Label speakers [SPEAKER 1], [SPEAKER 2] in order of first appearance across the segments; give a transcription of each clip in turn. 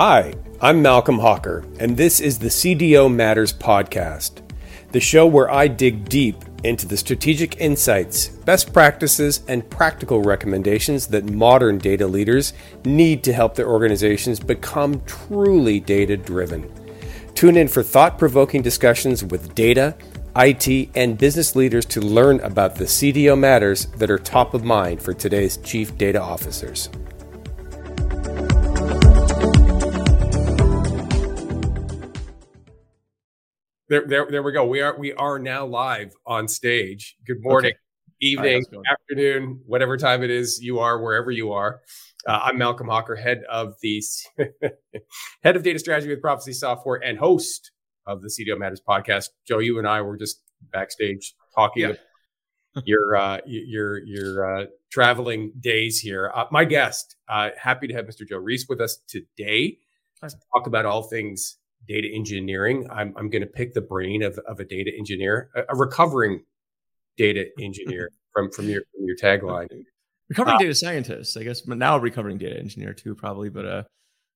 [SPEAKER 1] Hi, I'm Malcolm Hawker, and this is the CDO Matters podcast, the show where I dig deep into the strategic insights, best practices, and practical recommendations that modern data leaders need to help their organizations become truly data driven. Tune in for thought provoking discussions with data, IT, and business leaders to learn about the CDO matters that are top of mind for today's chief data officers. There, there, there we go. We are we are now live on stage. Good morning, okay. evening, right, afternoon, whatever time it is you are, wherever you are. Uh, I'm Malcolm Hawker, head of the head of data strategy with Profisee Software and host of the CDO Matters podcast. Joe, you and I were just backstage talking. Yeah. your uh, your your uh, traveling days here. Uh, my guest, uh, happy to have Mr. Joe Reis with us today to talk about all things data engineering. I'm, I'm going to pick the brain of, of a data engineer, a, a recovering data engineer from, from your, from your tagline.
[SPEAKER 2] Recovering uh, data scientist, I guess, but now a recovering data engineer too, probably. But uh,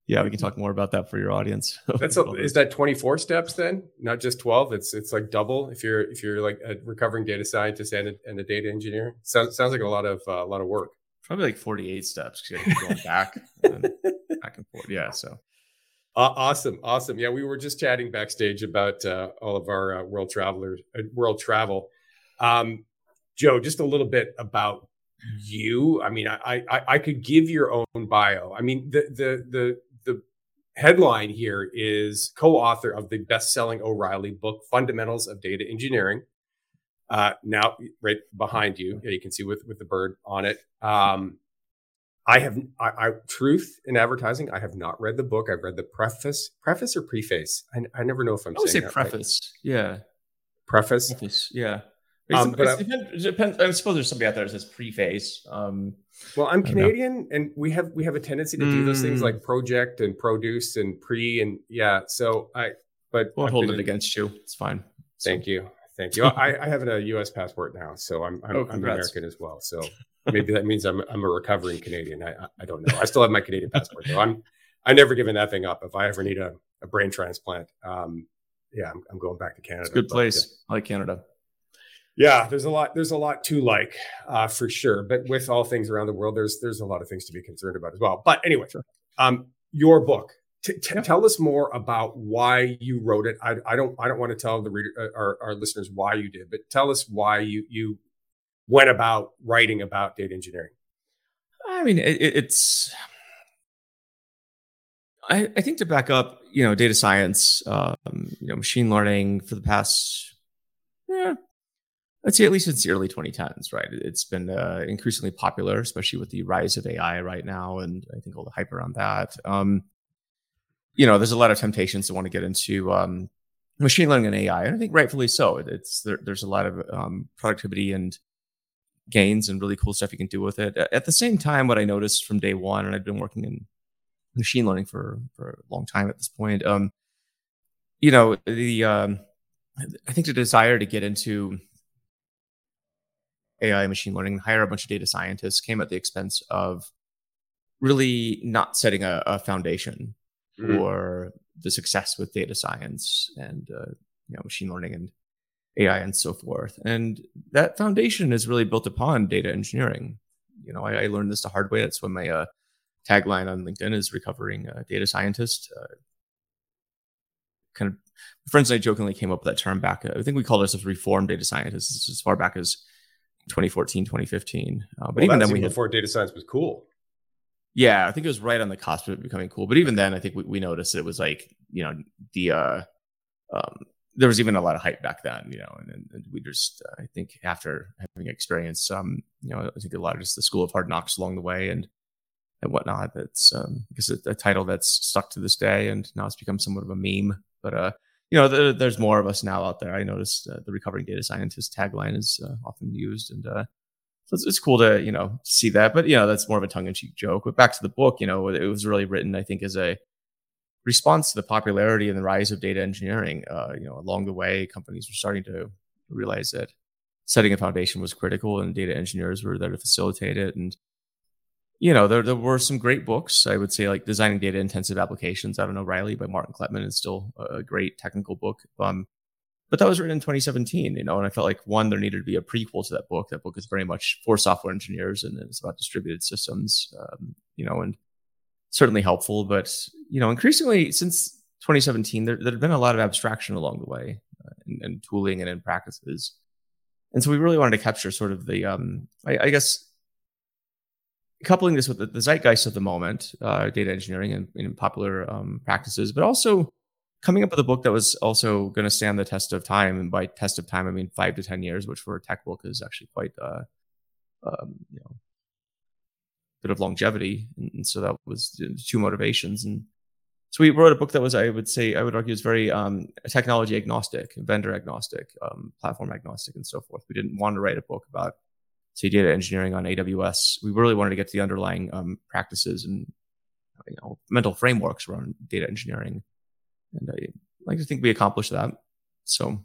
[SPEAKER 2] yeah, we can talk more about that for your audience.
[SPEAKER 1] That's a, is that 24 steps then, not just 12? It's it's like double if you're if you're like a recovering data scientist and a, and a data engineer. Sounds sounds like a lot of uh, a lot of work.
[SPEAKER 2] Probably like 48 steps because you going back and back and forth. Yeah, so
[SPEAKER 1] uh, awesome, awesome. Yeah, we were just chatting backstage about uh, all of our uh, world travelers, uh, world travel. Um, Joe, just a little bit about you. I mean, I, I I could give your own bio. I mean, the the the the headline here is co-author of the best-selling O'Reilly book, Fundamentals of Data Engineering. Uh, now, right behind you, yeah, you can see with with the bird on it. Um, I have I, I, truth in advertising. I have not read the book. I've read the preface, preface or preface. I, I never know if I'm
[SPEAKER 2] I would
[SPEAKER 1] saying
[SPEAKER 2] say preface. Right. Yeah,
[SPEAKER 1] preface.
[SPEAKER 2] Preface. Yeah. Um, but it depends, I suppose there's somebody out there that says preface. Um,
[SPEAKER 1] well, I'm Canadian, and we have we have a tendency to do those things mm. like project and produce and pre and yeah. So I, but
[SPEAKER 2] we'll hold it against you. It's fine.
[SPEAKER 1] Thank so. you, thank you. I, I have a U.S. passport now, so I'm I'm, oh, I'm American as well. So Maybe that means I'm I'm a recovering Canadian. I I don't know. I still have my Canadian passport though. I'm I never given that thing up. If I ever need a, a brain transplant, um, yeah, I'm, I'm going back to Canada.
[SPEAKER 2] It's a good place. Yeah. I like Canada.
[SPEAKER 1] Yeah, there's a lot. There's a lot to like uh, for sure. But with all things around the world, there's there's a lot of things to be concerned about as well. But anyway, sure. um, your book. T- t- tell us more about why you wrote it. I, I don't I don't want to tell the reader uh, our, our listeners why you did, but tell us why you you went about writing about data engineering?
[SPEAKER 2] I mean, it, it's. I, I, think to back up, you know, data science, um, you know, machine learning for the past, yeah, I'd say at least since the early 2010s, right? It's been uh, increasingly popular, especially with the rise of AI right now, and I think all the hype around that. Um, you know, there's a lot of temptations to want to get into um, machine learning and AI, and I think rightfully so. It's there, there's a lot of um, productivity and gains and really cool stuff you can do with it. At the same time, what I noticed from day one, and I've been working in machine learning for for a long time at this point, um, you know, the um, I think the desire to get into AI machine learning, hire a bunch of data scientists, came at the expense of really not setting a, a foundation mm-hmm. for the success with data science and uh, you know machine learning and AI and so forth. And that foundation is really built upon data engineering. You know, I, I learned this the hard way. That's when my uh, tagline on LinkedIn is recovering uh, data scientist. Uh, kind of friends and I jokingly came up with that term back. I think we called ourselves reformed data scientists as far back as 2014, 2015. Uh, but well, even then, we
[SPEAKER 1] had, before data science was cool.
[SPEAKER 2] Yeah, I think it was right on the cusp of becoming cool. But even then, I think we, we noticed it was like you know the uh, um, there was even a lot of hype back then, you know, and, and we just, uh, I think after having experienced some, you know, I think a lot of just the school of hard knocks along the way and, and whatnot. That's, um, I guess a, a title that's stuck to this day and now it's become somewhat of a meme, but, uh, you know, the, there's more of us now out there. I noticed uh, the recovering data scientist tagline is uh, often used and, uh, so it's, it's, cool to, you know, see that, but, you know, that's more of a tongue in cheek joke, but back to the book, you know, it was really written, I think as a, response to the popularity and the rise of data engineering. Uh, you know, along the way, companies were starting to realize that setting a foundation was critical, and data engineers were there to facilitate it. And you know, there, there were some great books. I would say like Designing Data Intensive Applications out of O'Reilly by Martin Kleppmann is still a great technical book. Um, but that was written in 2017, you know, and I felt like one, there needed to be a prequel to that book. That book is very much for software engineers and it's about distributed systems, um, you know, and certainly helpful. But, you know, increasingly since 2017, there, there had been a lot of abstraction along the way uh, tooling and in practices. And so we really wanted to capture sort of the, um, I, I guess, coupling this with the, the zeitgeist of the moment, uh, data engineering and, and popular um, practices, but also coming up with a book that was also going to stand the test of time. And by test of time, I mean five to 10 years, which for a tech book is actually quite, uh, um, you know, bit of longevity. And, and, so that was the two motivations. And so we wrote a book that was, I would say, I would argue is very um, technology agnostic, vendor agnostic, um, platform agnostic, and so forth. We didn't want to write a book about say data engineering on AWS, we really wanted to get to the underlying um, practices and you know mental frameworks around data engineering, and I like to think we accomplished that. So.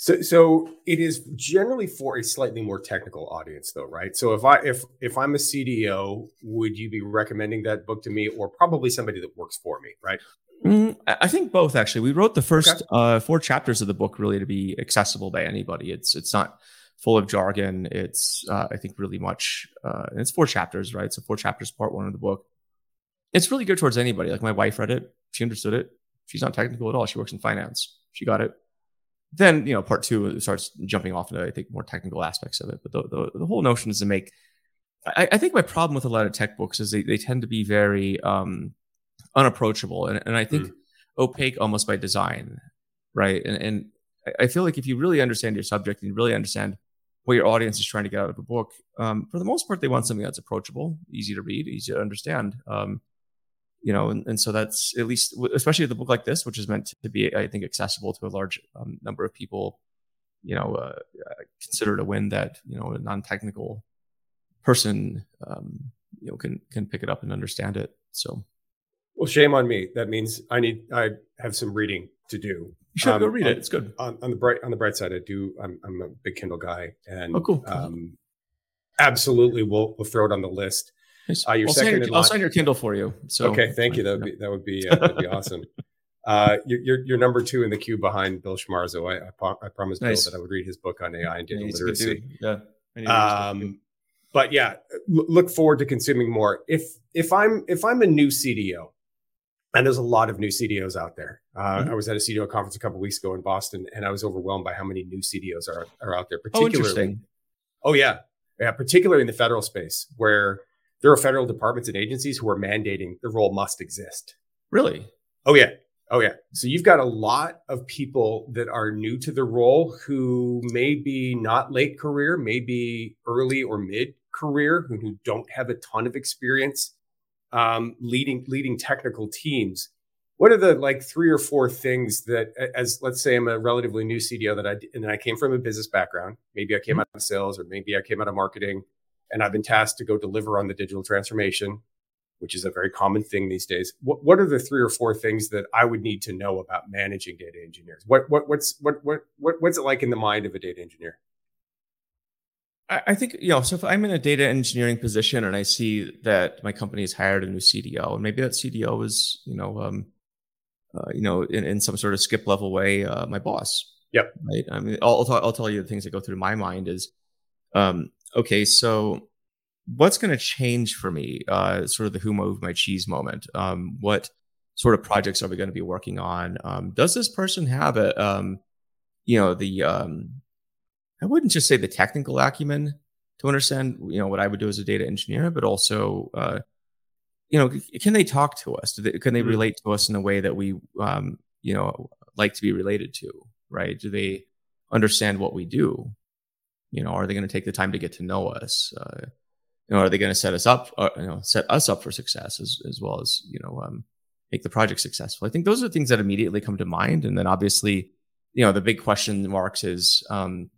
[SPEAKER 1] So, so it is generally for a slightly more technical audience, though, right? So, if I if if I'm a CDO, would you be recommending that book to me, or probably somebody that works for me, right?
[SPEAKER 2] Mm, I think both. Actually, we wrote the first okay. uh, four chapters of the book really to be accessible by anybody. It's it's not full of jargon. It's uh, I think really much. Uh, it's four chapters, right? So four chapters, part one of the book. It's really good towards anybody. Like my wife read it, she understood it. She's not technical at all. She works in finance. She got it. Then you know, part two starts jumping off into I think more technical aspects of it. But the the, the whole notion is to make. I, I, think my problem with a lot of tech books is they, they tend to be very um, unapproachable, and, and I think mm. opaque almost by design, right? And, and I feel like if you really understand your subject and you really understand what your audience is trying to get out of a book. Um, for the most part, they want something that's approachable, easy to read, easy to understand. Um, you know, and, and so that's at least, especially with a book like this, which is meant to be, I think, accessible to a large um, number of people. You know, uh, consider it a win that you know a non-technical person, um, you know, can can pick it up and understand it. So,
[SPEAKER 1] well, shame on me. That means I need I have some reading to do.
[SPEAKER 2] You should um, go read on, it. It's good.
[SPEAKER 1] On, on, the bright on the bright side, I do. I'm, I'm a big Kindle guy, and
[SPEAKER 2] oh, cool. Um,
[SPEAKER 1] absolutely, we'll we'll throw it on the list.
[SPEAKER 2] Uh, your I'll, second sign your, I'll sign your Kindle for you. So
[SPEAKER 1] okay, thank you. That would be that would be uh, that'd be awesome. Uh, you're, you're number two in the queue behind Bill Schmarzo. I, I, I promised nice. Bill that I would read his book on AI and data yeah, literacy.
[SPEAKER 2] Yeah.
[SPEAKER 1] Um, but yeah, look forward to consuming more. If if I'm if I'm a new CDO, and there's a lot of new CDOs out there. Uh, mm-hmm. I was at a CDO conference a couple weeks ago in Boston, and I was overwhelmed by how many new CDOs are are out there.
[SPEAKER 2] Oh, particularly,
[SPEAKER 1] oh, oh yeah, yeah, particularly in the federal space where there are federal departments and agencies who are mandating the role must exist.
[SPEAKER 2] Really?
[SPEAKER 1] Oh yeah, oh yeah. So you've got a lot of people that are new to the role who may be not late career, maybe early or mid career, who, don't have a ton of experience um, leading leading technical teams. What are the like three or four things that, as let's say, I'm a relatively new CDO that I and then I came from a business background. Maybe I came mm-hmm. out of sales, or maybe I came out of marketing, and I've been tasked to go deliver on the digital transformation, which is a very common thing these days. What what are the three or four things that I would need to know about managing data engineers? What what what's what what, what what's it like in the mind of a data engineer?
[SPEAKER 2] I think you know. So if I'm in a data engineering position and I see that my company has hired a new CDO, and maybe that CDO is you know, um, uh, you know, in, in some sort of skip level way, uh, my boss.
[SPEAKER 1] Yep.
[SPEAKER 2] Right. I mean, I'll, I'll, I'll tell you the things that go through my mind is, um, okay, so what's going to change for me? Uh, sort of the who moved my cheese moment. Um, what sort of projects are we going to be working on? Um, does this person have a, um, you know, the um, I wouldn't just say the technical acumen to understand, you know, what I would do as a data engineer, but also, uh, you know, can they talk to us? They, can they mm-hmm. relate to us in a way that we, um, you know, like to be related to? Right? Do they understand what we do? You know, are they going to take the time to get to know us? Uh, you know, are they going to set us up, uh, you know, set us up for success as as well as you know, um, make the project successful? I think those are things that immediately come to mind, and then obviously, you know, the big question marks is, um,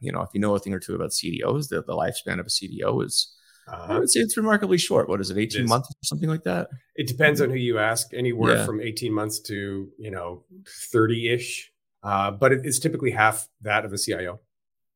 [SPEAKER 2] you know, if you know a thing or two about CDOs, the, the lifespan of a CDO is, uh, I would say it's remarkably short. What is it, 18 it months or something like that?
[SPEAKER 1] It depends on who you ask, anywhere yeah. from 18 months to, you know, 30 ish. Uh, but it's typically half that of a CIO.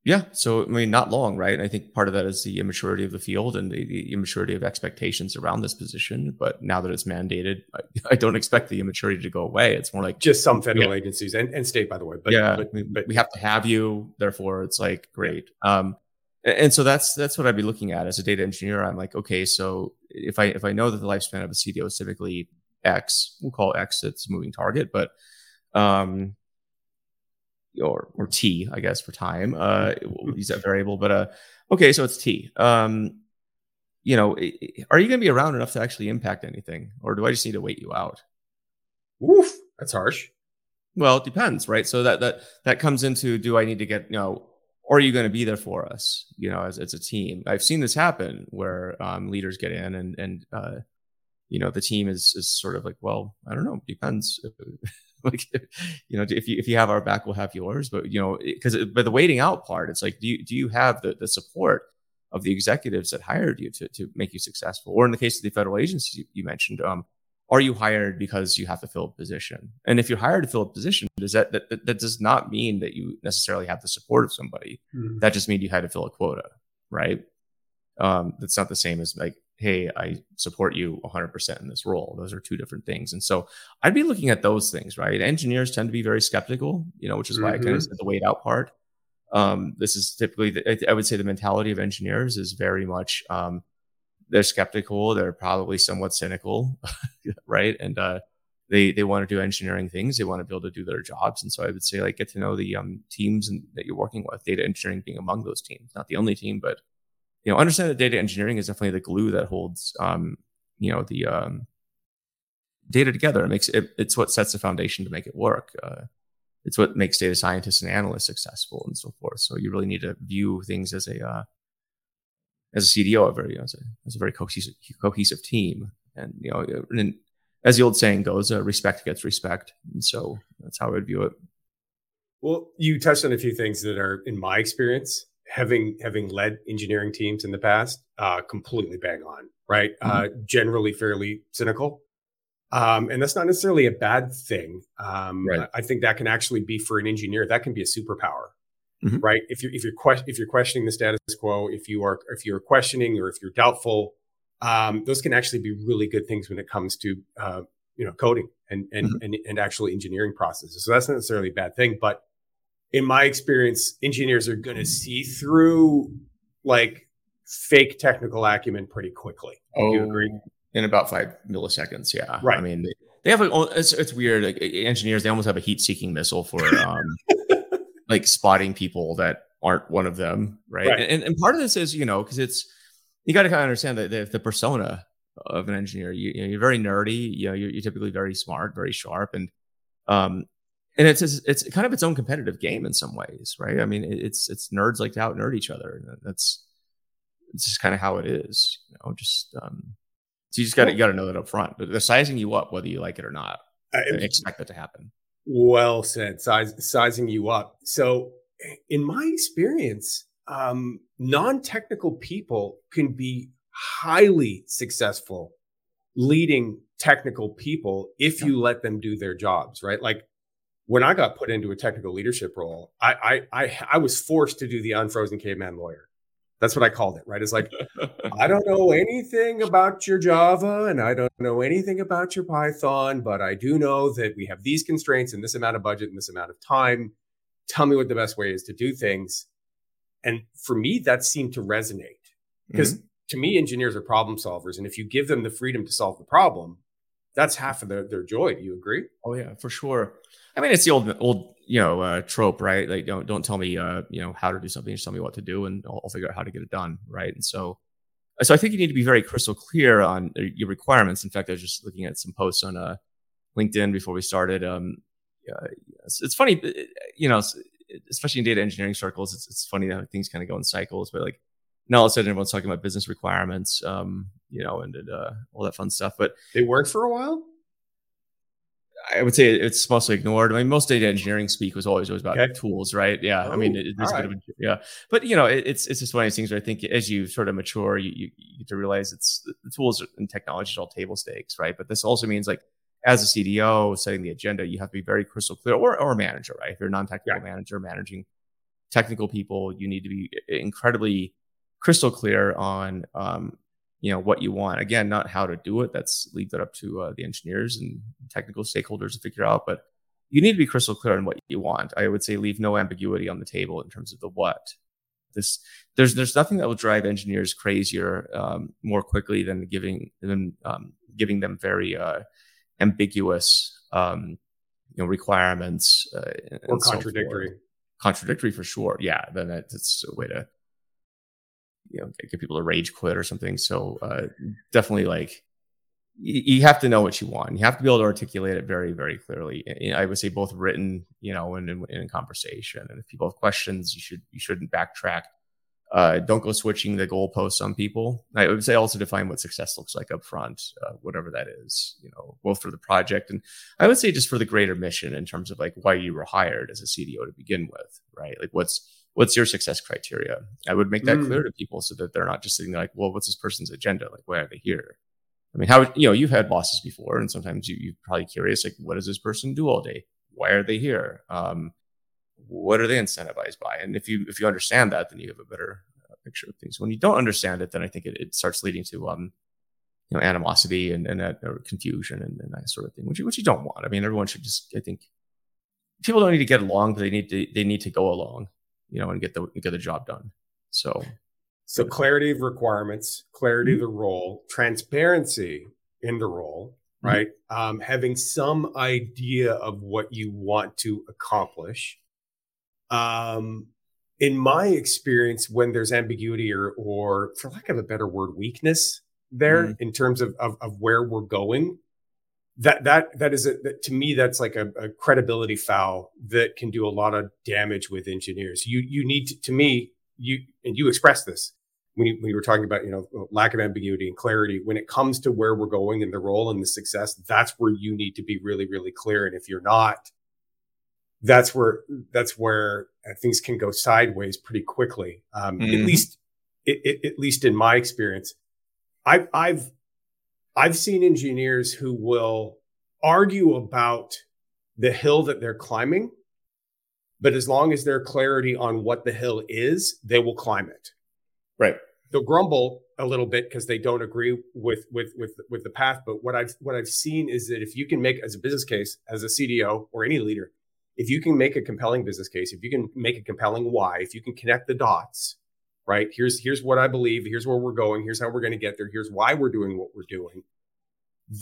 [SPEAKER 2] Yeah. So, I mean, not long, right? I think part of that is the immaturity of the field and the, the immaturity of expectations around this position. But now that it's mandated, I, I, don't expect the immaturity to go away. It's more like
[SPEAKER 1] just some federal yeah. agencies and, and state, by the way.
[SPEAKER 2] But yeah, but, but, we have to have you. Therefore, it's like great. Um, and so that's that's what I'd be looking at as a data engineer. I'm like, okay, so if I if I know that the lifespan of a CDO is typically X, we'll call X its moving target, but um, or or t, I guess for time. Uh, we'll use that variable. But uh, okay, so it's t. Um, you know, are you going to be around enough to actually impact anything, or do I just need to wait you out?
[SPEAKER 1] Oof, that's harsh.
[SPEAKER 2] Well, it depends, right? So that that that comes into do I need to get you know, or are you going to be there for us? You know, as as a team. I've seen this happen where um, leaders get in and and uh, you know the team is is sort of like, well, I don't know, depends. like you know if you if you have our back we'll have yours. But you know because but the waiting out part it's like do you do you have the, the support of the executives that hired you to, to make you successful? Or in the case of the federal agencies you, you mentioned um are you hired because you have to fill a position? And if you're hired to fill a position does that that, that does not mean that you necessarily have the support of somebody. Mm-hmm. that just means you had to fill a quota right? Um that's not the same as like hey, I support you 100% in this role. Those are two different things. And so I'd be looking at those things, right? Engineers tend to be very skeptical, you know, which is why mm-hmm. I kind of said the wait out part. Um, this is typically, the, I would say the mentality of engineers is very much, um, they're skeptical. They're probably somewhat cynical, right? And, uh, they, they want to do engineering things. They want to be able to do their jobs. And so I would say like get to know the um, teams and, that you're working with, data engineering being among those teams, not the only team, but you know, understand that data engineering is definitely the glue that holds, um, you know, the um, data together. It makes it, it's what sets the foundation to make it work. Uh, it's what makes data scientists and analysts successful and so forth. So you really need to view things as a uh, as a CDO, a very as a, as a very cohesive, cohesive team. And you know, and as the old saying goes, uh, respect gets respect. And so that's how I would view it.
[SPEAKER 1] Well, you touched on a few things that are, in my experience, having having led engineering teams in the past, uh, completely bang on, right? Mm-hmm. Uh, generally fairly cynical, um, and that's not necessarily a bad thing. Um, right. I think that can actually be for an engineer that can be a superpower, mm-hmm. right? If you're if you're que- if you're questioning the status quo, if you are if you're questioning or if you're doubtful, um, those can actually be really good things when it comes to uh, you know coding and and, mm-hmm. and and actual engineering processes. So that's not necessarily a bad thing, but in my experience, engineers are going to see through like fake technical acumen pretty quickly.
[SPEAKER 2] Oh, you agree? In about five milliseconds. Yeah.
[SPEAKER 1] Right.
[SPEAKER 2] I mean, they, they have a, it's, it's weird. Like engineers, they almost have a heat seeking missile for um, like spotting people that aren't one of them. Right. right. And, and part of this is, you know, because it's, you got to kind of understand that the, the persona of an engineer, you, you know, you're very nerdy, you know, you're, you're typically very smart, very sharp. And, um, and it's it's kind of its own competitive game in some ways, right? I mean, it's it's nerds like to out nerd each other. That's it's just kind of how it is, you know. Just um, so you just got to you got to know that up front. But they're sizing you up whether you like it or not. I expect that to happen.
[SPEAKER 1] Well said. Size, sizing you up. So, in my experience, um, non-technical people can be highly successful leading technical people if you let them do their jobs. Right, like when I got put into a technical leadership role, I I I, I was forced to do the unfrozen caveman lawyer. That's what I called it, right? It's like, I don't know anything about your Java and I don't know anything about your Python, but I do know that we have these constraints and this amount of budget and this amount of time. Tell me what the best way is to do things. And for me, that seemed to resonate because mm-hmm. to me, engineers are problem solvers. And if you give them the freedom to solve the problem, that's half of their, their joy. Do you agree?
[SPEAKER 2] Oh, yeah, for sure. I mean, it's the old old you know uh, trope, right? Like don't don't tell me uh, you know how to do something, just tell me what to do, and I'll, I'll, figure out how to get it done, right? And so, so I think you need to be very crystal clear on your requirements. In fact, I was just looking at some posts on uh, LinkedIn before we started. Um, uh, it's, it's, funny, uh, you know, especially in data engineering circles, it's it's funny how things kind of go in cycles, but like now all of a sudden everyone's talking about business requirements, um, you know, and uh, all that fun stuff. But
[SPEAKER 1] they worked for a while.
[SPEAKER 2] I would say it's mostly ignored. I mean, most data engineering speak was always always about okay. tools, right? Yeah. Oh, I mean, it, right. a, yeah, but you know, it, it's it's just one of these things where I think as you sort of mature, you, you, you get to realize it's the tools and technology is all table stakes, right? But this also means like as a CDO setting the agenda, you have to be very crystal clear, or or manager, right? If you're a non-technical yeah. manager managing technical people, you need to be incredibly crystal clear on um, you know what you want. Again, not how to do it. That's leave that up to uh, the engineers and technical stakeholders to figure out. But you need to be crystal clear on what you want. I would say leave no ambiguity on the table in terms of the what. This there's there's nothing that will drive engineers crazier um, more quickly than giving than um, giving them very uh, ambiguous um, you know requirements uh,
[SPEAKER 1] or contradictory.
[SPEAKER 2] So contradictory for sure. Yeah, then that's a way to you know get people to rage quit or something. So uh, definitely like you, have to know what you want. You have to be able to articulate it very very clearly. I would say both written, you know, and in, in conversation. And if people have questions, you should you shouldn't backtrack. Uh, don't go switching the goalposts on people. I would say also define what success looks like up front, uh, whatever that is, you know, both for the project and I would say just for the greater mission in terms of like why you were hired as a CDO to begin with, right? Like what's what's your success criteria? I would make that mm. clear to people so that they're not just sitting there like, well, what's this person's agenda? Like, why are they here? I mean, how you know you've had bosses before, and sometimes you you're probably curious, like, what does this person do all day? Why are they here? Um, what are they incentivized by? And if you if you understand that, then you have a better uh, picture of things. When you don't understand it, then I think it, it starts leading to um, you know, animosity and and uh, confusion and, and, that sort of thing, which you, which you don't want. I mean, everyone should just I think people don't need to get along, but they need to they need to go along you know, and get the get the job done. So,
[SPEAKER 1] so clarity of requirements, clarity mm-hmm. of the role, transparency in the role, mm-hmm. right? Um, having some idea of what you want to accomplish. Um, in my experience, when there's ambiguity or, or for lack of a better word, weakness there mm-hmm. in terms of, of, of where we're going, that that that is a that, to me that's like a, a, credibility foul that can do a lot of damage with engineers. You you need to, to me you and you express this when you, when you were talking about you know lack of ambiguity and clarity when it comes to where we're going and the role and the success. That's where you need to be really really clear. And if you're not, that's where that's where uh, things can go sideways pretty quickly. Um, mm-hmm. At least it, it, at least in my experience, I've I've I've seen engineers who will argue about the hill that they're climbing, but as long as there's clarity on what the hill is, they will climb it.
[SPEAKER 2] Right.
[SPEAKER 1] They'll grumble a little bit because they don't agree with with with with the path. But what I've what I've seen is that if you can make as a business case, as a CDO or any leader, if you can make a compelling business case, if you can make a compelling why, if you can connect the dots, right? Here's here's what I believe. Here's where we're going. Here's how we're going to get there. Here's why we're doing what we're doing.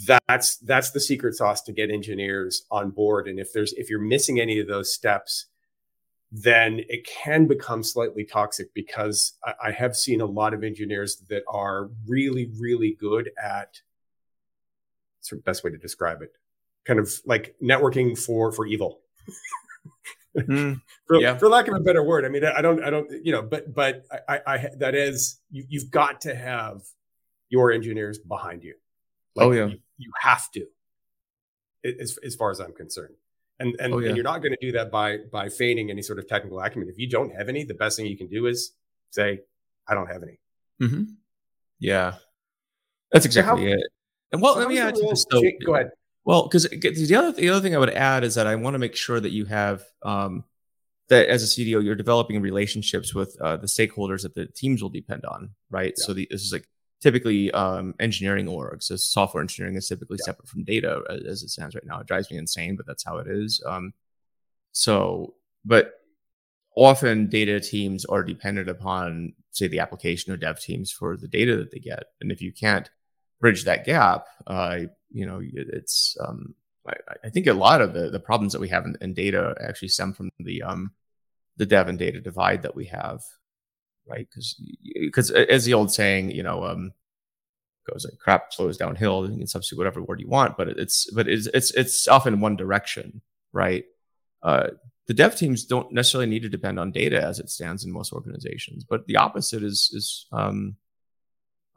[SPEAKER 1] That's that's the secret sauce to get engineers on board. And if there's if you're missing any of those steps, then it can become slightly toxic because I, I have seen a lot of engineers that are really really good at. It's the best way to describe it. Kind of like networking for for evil. Mm, for, yeah. for lack of a better word. I mean, I don't, I don't, you know, but, but I, I, that is, you, you've got to have your engineers behind you.
[SPEAKER 2] Like, oh yeah,
[SPEAKER 1] you, you, have to, as, as far as I'm concerned. And and, oh, yeah. and you're not going to do that by by feigning any sort of technical acumen. If you don't have any, the best thing you can do is say, "I don't have any."
[SPEAKER 2] Mm-hmm. Yeah, that's exactly so how, it. And well, so let me add to this.
[SPEAKER 1] Go ahead.
[SPEAKER 2] Well, because the other the other thing I would add is that I want to make sure that you have um, that as a CDO you're developing relationships with uh, the stakeholders that the teams will depend on, right? Yeah. So the, this is like typically um, engineering orgs. So software engineering is typically yeah. separate from data as it stands right now. It drives me insane, but that's how it is. Um, so, but often data teams are dependent upon, say, the application or dev teams for the data that they get, and if you can't bridge that gap, uh, you know, it's um, I, I, think a lot of the, the problems that we have in, in, data actually stem from the um, the dev and data divide that we have, right? Because because as the old saying, you know, um, goes like crap flows downhill. You can substitute whatever word you want, but it's but it's it's it's often one direction, right? Uh, the dev teams don't necessarily need to depend on data as it stands in most organizations, but the opposite is is um,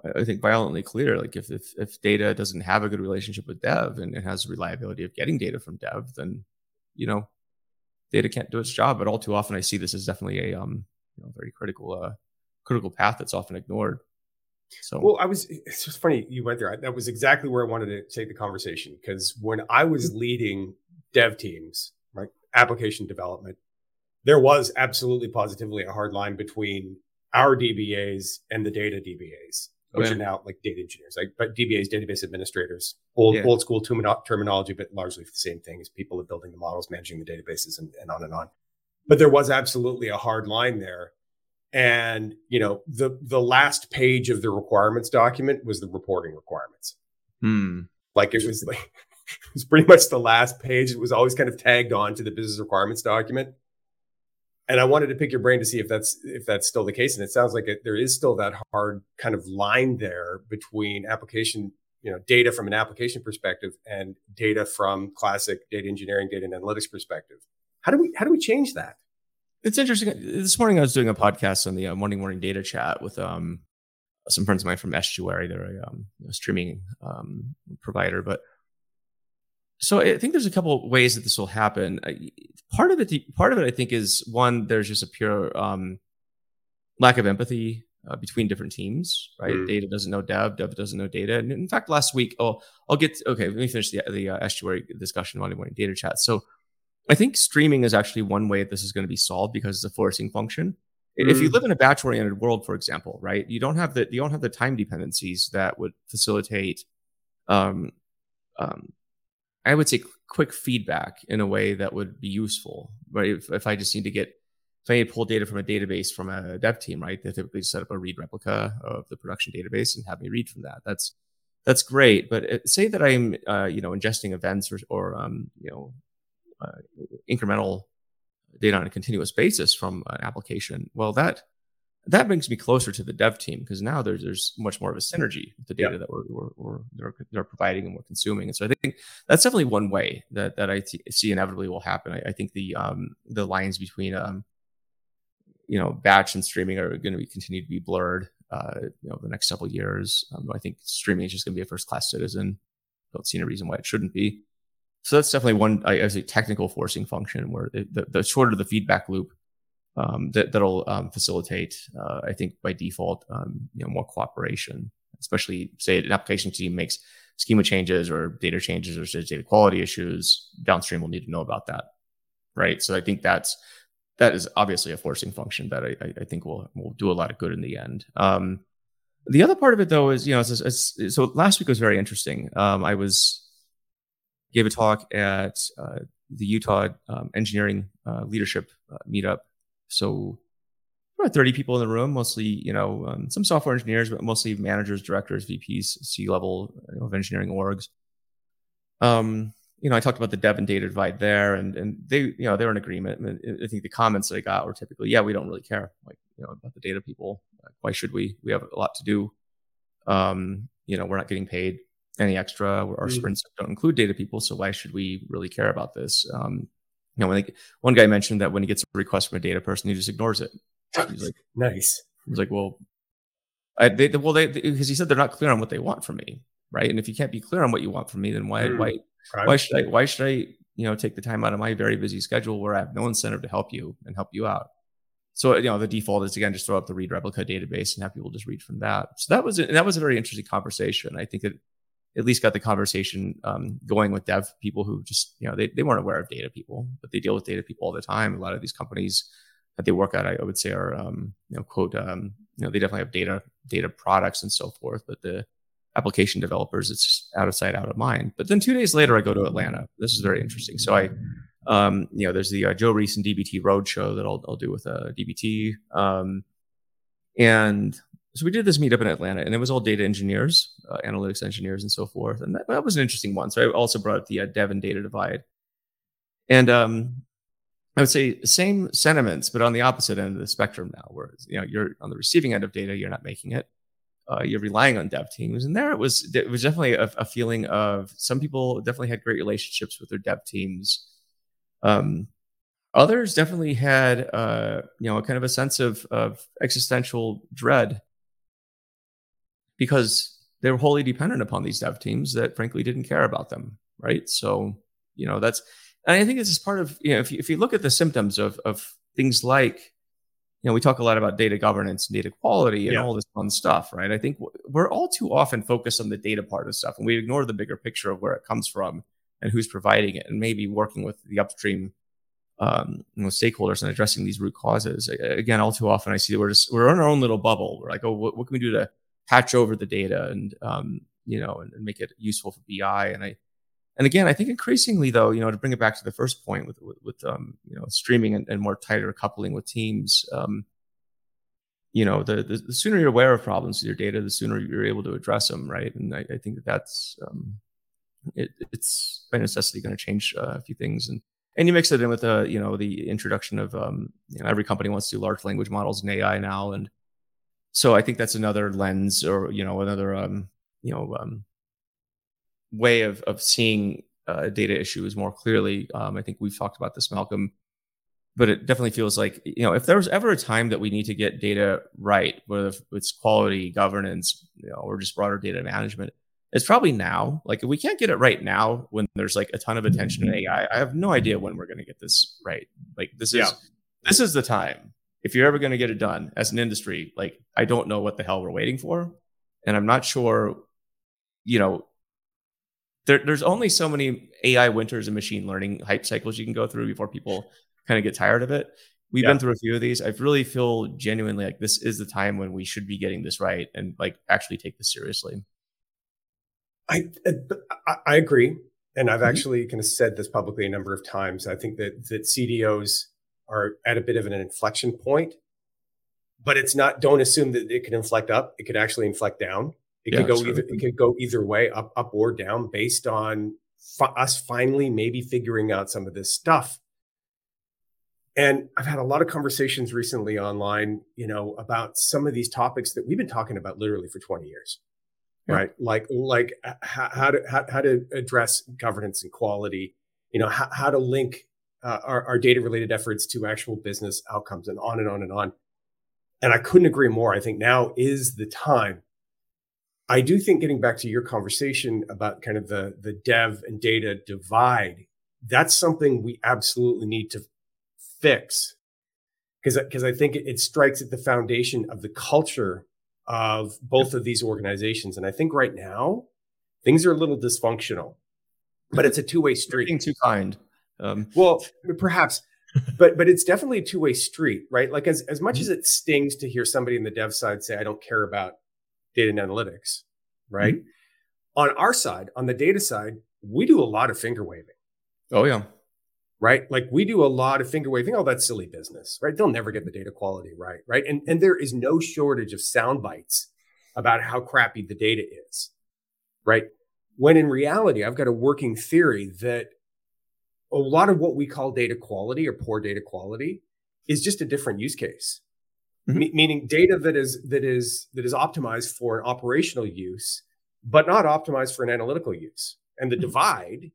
[SPEAKER 2] I think violently clear. Like if, if if data doesn't have a good relationship with dev and it has reliability of getting data from dev, then you know data can't do its job. But all too often, I see this as definitely a um you know very critical uh critical path that's often ignored. So
[SPEAKER 1] well, I was it's just funny you went there. That was exactly where I wanted to take the conversation because when I was leading dev teams, right, application development, there was absolutely positively a hard line between our DBAs and the data DBAs, which okay. are now like data engineers, like but DBAs, database administrators, old yeah. old school terminology, but largely the same thing as people are building the models, managing the databases, and, and on and on. But there was absolutely a hard line there. And you know, the the last page of the requirements document was the reporting requirements.
[SPEAKER 2] Hmm.
[SPEAKER 1] Like it was like it was pretty much the last page. It was always kind of tagged on to the business requirements document and I wanted to pick your brain to see if that's if that's still the case. And it sounds like it, there is still that hard kind of line there between application, you know, data from an application perspective and data from classic data engineering, data and analytics perspective. How do we how do we change that?
[SPEAKER 2] It's interesting. This morning I was doing a podcast on the uh, morning morning data chat with um, some friends of mine from Estuary. They're a um, streaming um, provider, but so I think there's a couple ways that this will happen. Part of it, part of it, I think, is one. There's just a pure um, lack of empathy uh, between different teams, right? Mm. Data doesn't know dev, dev doesn't know data. And in fact, last week, oh, I'll get to, okay. Let me finish the the uh, estuary discussion on morning data chat. So, I think streaming is actually one way this is going to be solved because it's a forcing function. Mm. If you mm. live in a batch oriented world, for example, right, you don't have the you don't have the time dependencies that would facilitate um, um, I would say quick feedback in a way that would be useful, right? If, if I just need to get, if I need to pull data from a database from a dev team, right? They typically set up a read replica of the production database and have me read from that. That's that's great. But it, say that I'm, uh, you know, ingesting events or, or um, you know, uh, incremental data on a continuous basis from an application. Well, that that brings me closer to the dev team because now there's there's much more of a synergy with the data that we're, we're, we're they're, they're, providing and we're consuming. And so I think that's definitely one way that that I t- see inevitably will happen. I, I, think the um the lines between um you know batch and streaming are going to be continue to be blurred. Uh, you know, the next several years. Um, I think streaming is just going to be a first class citizen. Don't see any reason why it shouldn't be. So that's definitely one, I, a technical forcing function where the, the shorter the feedback loop, um, that that'll um, facilitate, uh, I think, by default, um, you know, more cooperation. Especially, say, an application team makes schema changes or data changes or data quality issues, downstream will need to know about that, right? So I think that's that is obviously a forcing function that I, I think will will do a lot of good in the end. Um, the other part of it, though, is you know, it's, it's, so last week was very interesting. Um, I was gave a talk at uh, the Utah um, Engineering uh, Leadership uh, Meetup so about 30 people in the room, mostly, you know, um, some software engineers, but mostly managers, directors, VPs, C level you know, of engineering orgs. Um, you know, I talked about the dev and data divide there, and and they, you know, they were in agreement. And I think the comments that I got were typically, yeah, we don't really care, like, you know, about the data people. Why should we? We have a lot to do. Um, you know, we're not getting paid any extra. Our mm-hmm. sprints don't include data people, so why should we really care about this? Um, know, when they, one guy mentioned that when he gets a request from a data person, he just ignores it.
[SPEAKER 1] He's like, nice.
[SPEAKER 2] He's like, well, I, they, well, they, because he said they're not clear on what they want from me, right? And if you can't be clear on what you want from me, then why, mm, why, why should I, why should I, you know, take the time out of my very busy schedule where I have no incentive to help you and help you out? So, you know, the default is again just throw up the read replica database and have people just read from that. So that was that was a very interesting conversation. I think that at least got the conversation um, going with dev people who just you know they, they weren't aware of data people but they deal with data people all the time. A lot of these companies that they work at i would say are um, you know quote um, you know they definitely have data data products and so forth but the application developers it's out of sight out of mind. But then two days later i go to atlanta. This is very interesting. So i um, you know there's the uh, joe reis and dbt roadshow that I'll, I'll do with uh, dbt um, and so we did this meetup in Atlanta, and it was all data engineers, uh, analytics engineers, and so forth. And that, that, was an interesting one. So I also brought up the uh, dev and data divide, and um, I would say same sentiments, but on the opposite end of the spectrum now, where you know you're on the receiving end of data, you're not making it. Uh, you're relying on dev teams, and there it was. It was definitely a, a, feeling of some people definitely had great relationships with their dev teams. Um, others definitely had, uh, you know, a kind of a sense of of existential dread because they were wholly dependent upon these dev teams that frankly didn't care about them, right? So, you know, that's, and I think this is part of, you know, if you, if you look at the symptoms of, of things like, you know, we talk a lot about data governance and data quality and yeah. all this fun stuff, right? I think we're all too often focused on the data part of stuff and we ignore the bigger picture of where it comes from and who's providing it and maybe working with the upstream um, you know, stakeholders and addressing these root causes. Again, all too often I see that we're just we're in our own little bubble. We're like, oh, what, what can we do to patch over the data and um, you know and, and, make it useful for BI? And I and again, I think increasingly though, you know, to bring it back to the first point with with, with um, you know streaming and, and, more tighter coupling with teams. Um, you know, the, the, the sooner you're aware of problems with your data, the sooner you're able to address them, right? And I, I think that that's um, it, it's by necessity going to change uh, a few things and and you mix it in with the you know the introduction of um, you know every company wants to do large language models and AI now, and so I think that's another lens or you know another um, you know um, way of of seeing uh, data issues more clearly. Um, I think we've talked about this, Malcolm, but it definitely feels like you know if there was ever a time that we need to get data right, whether it's quality, governance, you know, or just broader data management, it's probably now. Like if we can't get it right now when there's like a ton of attention in AI, I have no idea when we're going to get this right. Like this is yeah. this is the time. If you're ever going to get it done as an industry, like I don't know what the hell we're waiting for, and I'm not sure. You know, there, there's only so many AI winters and machine learning hype cycles you can go through before people kind of get tired of it. We've yeah. been through a few of these. I really feel genuinely like this is the time when we should be getting this right and like actually take this seriously.
[SPEAKER 1] I I agree, and I've mm-hmm. actually kind of said this publicly a number of times. I think that that CDOs are at a bit of an inflection point, but it's not. Don't assume that it can inflect up. It could actually inflect down. It yeah, could go either. It could go either way, up up or down, based on fi- us finally maybe figuring out some of this stuff. And I've had a lot of conversations recently online, you know, about some of these topics that we've been talking about literally for 20 years yeah. right? Like like how, how, to how, how to address governance and quality, you know, how, how to link uh, our, our data related efforts to actual business outcomes, and on and on and on. And I couldn't agree more. I think now is the time. I do think getting back to your conversation about kind of the the dev and data divide, that's something we absolutely need to fix because because I think it, it strikes at the foundation of the culture of both of these organizations. And I think right now things are a little dysfunctional, but it's a two way street.
[SPEAKER 2] Being too kind.
[SPEAKER 1] Um. Well, perhaps, but but it's definitely a two way street, right? Like as as much mm-hmm. as it stings to hear somebody in the dev side say, "I don't care about data and analytics," right? Mm-hmm. On our side, on the data side, we do a lot of finger waving.
[SPEAKER 2] Oh yeah
[SPEAKER 1] right? Like we do a lot of finger waving. Oh, that's silly business, right? They'll never get the data quality right, right? And and there is no shortage of sound bites about how crappy the data is, right? When in reality, I've got a working theory that a lot of what we call data quality or poor data quality is just a different use case. Mm-hmm. meaning data that is that is that is optimized for an operational use, but not optimized for an analytical use. And the mm-hmm. divide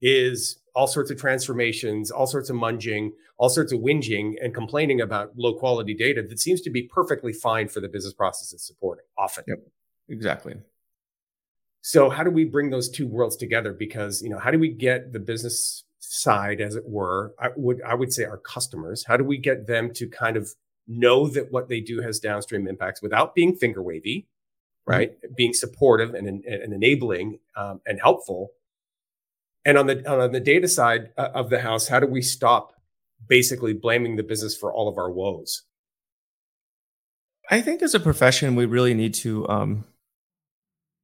[SPEAKER 1] is all sorts of transformations, all sorts of munging, all sorts of whinging and complaining about low quality data that seems to be perfectly fine for the business process it's supporting often.
[SPEAKER 2] Yep, exactly.
[SPEAKER 1] So how do we bring those two worlds together? Because, you know, how do we get the business side, as it were, I would I would say our customers, how do we get them to kind of know that what they do has downstream impacts without being finger wavy, right? Mm-hmm. Being supportive and, and, and enabling um, and helpful, and on the on the data side uh, of the house, how do we stop basically blaming the business for all of our woes?
[SPEAKER 2] I think as a profession, we really need to, um,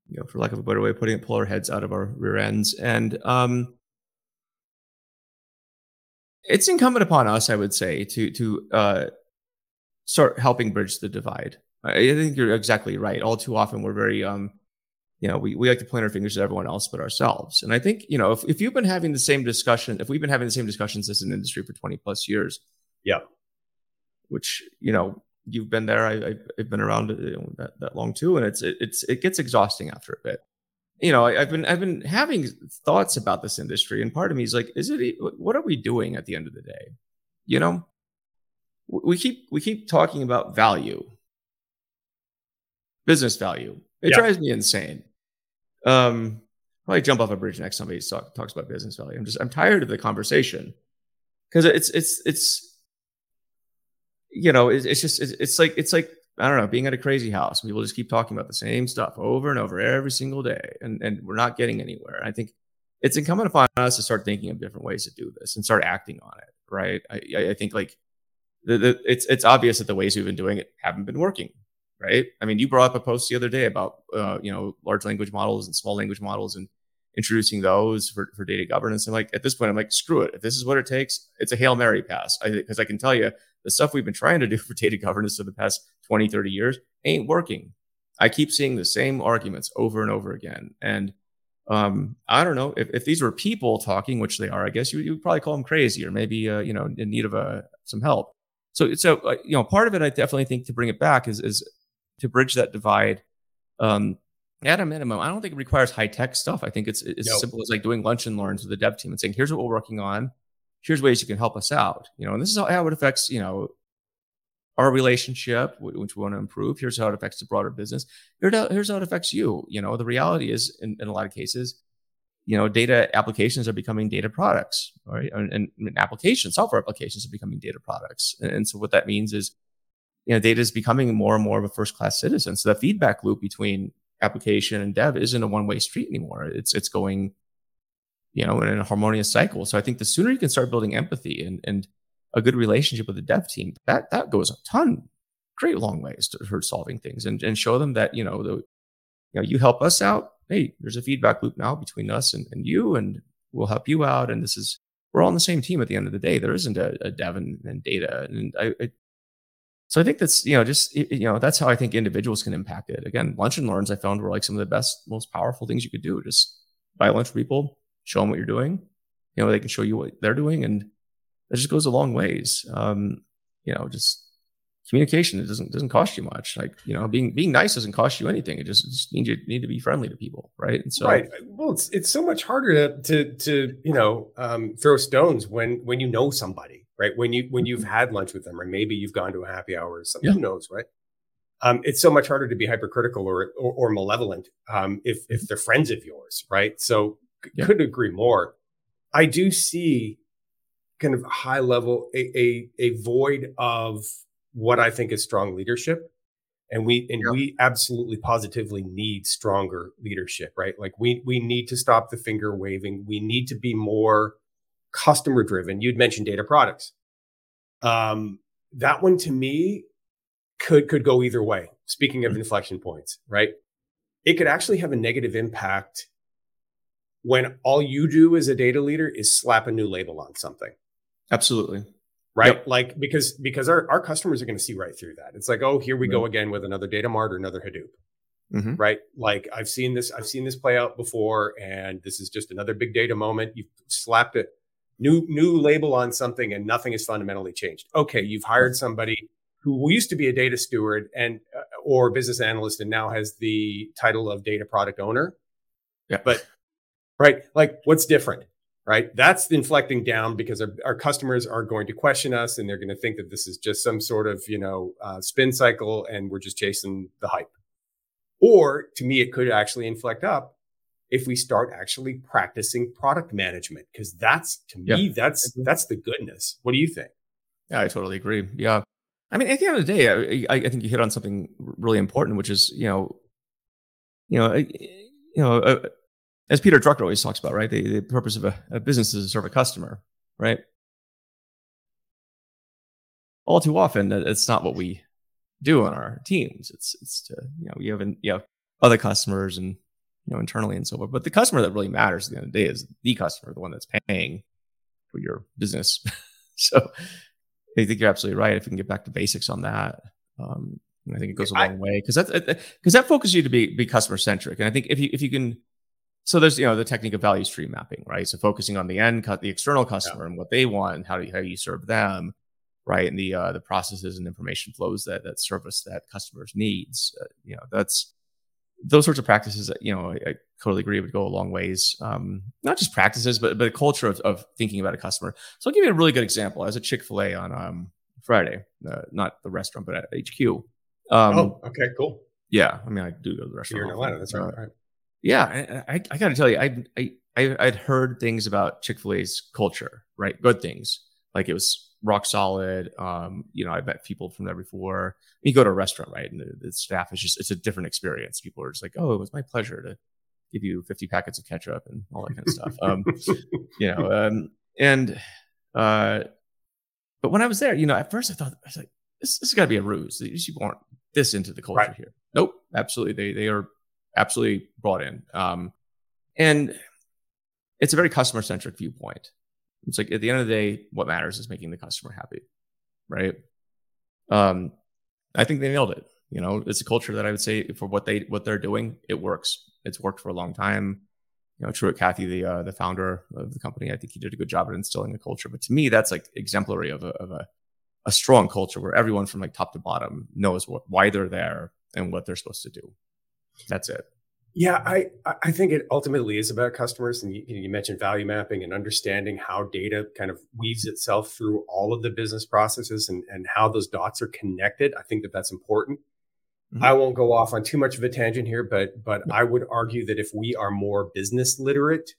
[SPEAKER 2] you know, for lack of a better way of putting it, pull our heads out of our rear ends. And um, it's incumbent upon us, I would say, to to uh, start helping bridge the divide. I think you're exactly right. All too often, we're very um, you know, we, we like to point our fingers at everyone else but ourselves. And I think, you know, if, if you've been having the same discussion, if we've been having the same discussions as an industry for 20 plus years,
[SPEAKER 1] yeah,
[SPEAKER 2] which, you know, you've been there, I, have been around that, that long too. And it's, it, it's, it gets exhausting after a bit. You know, I, have been, I've been having thoughts about this industry and part of me is like, is it, what are we doing at the end of the day? You know, we keep, we keep talking about value, business value. It yeah. drives me insane. Um, probably jump off a bridge next somebody talk, talks about business value. I'm just I'm tired of the conversation because it's it's it's you know it's, it's just it's, it's, like it's like I don't know being at a crazy house. People just keep talking about the same stuff over and over every single day, and and we're not getting anywhere. I think it's incumbent upon us to start thinking of different ways to do this and start acting on it. right? I, I think like the, the, it's it's obvious that the ways we've been doing it haven't been working, right? I mean, you brought up a post the other day about uh, you know large language models and small language models and introducing those for, for data governance. And like at this point, I'm like, screw it. If this is what it takes, it's a hail mary pass. Because I, I, can tell you the stuff we've been trying to do for data governance for the past 20, 30 years ain't working. I keep seeing the same arguments over and over again. And um, I don't know if, if these were people talking, which they are, I guess you, you would probably call them crazy or maybe, uh, you know, in need of uh, some help. So, so uh, you know, part of it, I definitely think to bring it back is, is to bridge that divide. Um, at a minimum, I don't think it requires high tech stuff. I think it's it's nope. as simple as like doing lunch and learns with the dev team and saying, "Here's what we're working on. Here's ways you can help us out." You know, and this is how it affects you know our relationship, which we want to improve. Here's how it affects the broader business. Here's how it affects you. You know, the reality is, in, in a lot of cases, you know, data applications are becoming data products, right? And, and, applications, software applications are becoming data products. And, and so what that means is, you know, data is becoming more and more of a first class citizen. So the feedback loop between application and dev isn't a one way street anymore. It's it's going, you know, in a harmonious cycle. So I think the sooner you can start building empathy and and a good relationship with the dev team, that that goes a ton, great long ways to, for solving things and, and show them that, you know, the you know, you help us out. Hey, there's a feedback loop now between us and, and you, and we'll help you out. And this is we're all on the same team at the end of the day. There isn't a, a dev and, and data. And I, I so I think that's, you know, just, you know, that's how I think individuals can impact it. Again, lunch and learns I found were like some of the best, most powerful things you could do. Just buy lunch for people, show them what you're doing. You know, they can show you what they're doing. And it just goes a long ways. Um, you know, just communication, it doesn't, doesn't cost you much. Like, you know, being, being nice doesn't cost you anything. It just, just means you need to be friendly to people. Right. And so,
[SPEAKER 1] right. Well, it's, it's so much harder to, to, to, you know, um, throw stones when, when you know somebody right? When you when you've mm-hmm. had lunch with them, or maybe you've gone to a happy hour or something, yeah. who knows, right? Um, it's so much harder to be hypercritical or or, or malevolent um, if if they're friends of yours, right? So yeah. couldn't agree more. I do see kind of high level a, a, a void of what I think is strong leadership. And we and yeah. we absolutely positively need stronger leadership, right? Like we we need to stop the finger waving. We need to be more customer driven. You'd mentioned data products. Um, that one to me could could go either way. Speaking of mm-hmm. inflection points, right? It could actually have a negative impact when all you do as a data leader is slap a new label on something.
[SPEAKER 2] Absolutely.
[SPEAKER 1] Right. Yep. Like because because our, our customers are going to see right through that. It's like, oh, here we go again with another data mart or another Hadoop. Mm-hmm. Right. Like I've seen this, I've seen this play out before, and this is just another big data moment. You've slapped a new new label on something and nothing has fundamentally changed. Okay, you've hired somebody who used to be a data steward and uh, or business analyst and now has the title of data product owner. Yeah. But right, like what's different? Right? That's inflecting down because our, our customers are going to question us and they're going to think that this is just some sort of, you know, uh, spin cycle and we're just chasing the hype. Or to me, it could actually inflect up if we start actually practicing product management because that's to me yeah. that's that's the goodness what do you think
[SPEAKER 2] yeah i totally agree yeah i mean at the end of the day i, I think you hit on something really important which is you know you know you know uh, as peter drucker always talks about right the, the purpose of a, a business is to serve a customer right all too often it's not what we do on our teams it's it's to you know you have you have other customers and you know, internally and so forth. But the customer that really matters at the end of the day is the customer, the one that's paying for your business. so I think you're absolutely right. If we can get back to basics on that, um, I think it goes a long I, way because that because that focuses you to be be customer centric. And I think if you if you can, so there's you know the technique of value stream mapping, right? So focusing on the end, cut, the external customer, yeah. and what they want, and how do you, how you serve them, right? And the uh, the processes and information flows that that service that customers needs. Uh, you know, that's those sorts of practices, That, you know, I, I, totally agree would go a long ways. Um, not just practices, but but a culture of, of thinking about a customer. So I'll give you a really good example. I was at Chick Fil A on um, Friday, uh, not the restaurant, but at HQ.
[SPEAKER 1] Um, oh, okay, cool.
[SPEAKER 2] Yeah, I mean, I do go to the restaurant.
[SPEAKER 1] You're in Atlanta, that's right. Uh, right.
[SPEAKER 2] Yeah, I, I, I got to tell you, I, I I'd heard things about Chick Fil A's culture, right? Good things, like it was rock solid. Um, you know, I met people from there before. You go to a restaurant, right? And the, the, staff is just, it's a different experience. People are just like, oh, it was my pleasure to give you 50 packets of ketchup and all that kind of stuff. Um, you know, um, and, uh, but when I was there, you know, at first I thought I was like, this, this has got to be a ruse. These people aren't this into the culture right. here. Nope, absolutely. They they are absolutely brought in. Um, and it's a very customer centric viewpoint. It's like at the end of the day, what matters is making the customer happy, right? Um, I think they nailed it. You know, it's a culture that I would say for what they what they're doing, it works. It's worked for a long time. You know, Truett Cathy, the uh, the founder of the company, I think he did a good job at instilling a culture. But to me, that's like exemplary of a of a, a strong culture where everyone from like top to bottom knows what, why they're there and what they're supposed to do. That's it.
[SPEAKER 1] Yeah, I I think it ultimately is about customers, and you, you, mentioned value mapping and understanding how data kind of weaves itself through all of the business processes and and how those dots are connected. I think that that's important. Mm-hmm. I won't go off on too much of a tangent here, but but I would argue that if we are more business literate,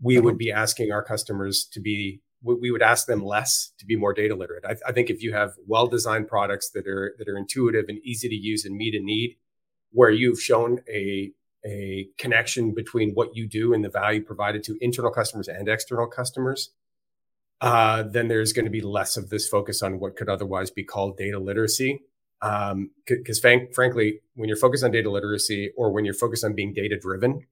[SPEAKER 1] we mm-hmm. would be asking our customers to be we would ask them less to be more data literate. I, I think if you have well designed products that are that are intuitive and easy to use and meet a need, where you've shown a a connection between what you do and the value provided to internal customers and external customers, uh, then there's going to be less of this focus on what could otherwise be called data literacy. Because um, frankly, when you're focused on data literacy or when you're focused on being data driven,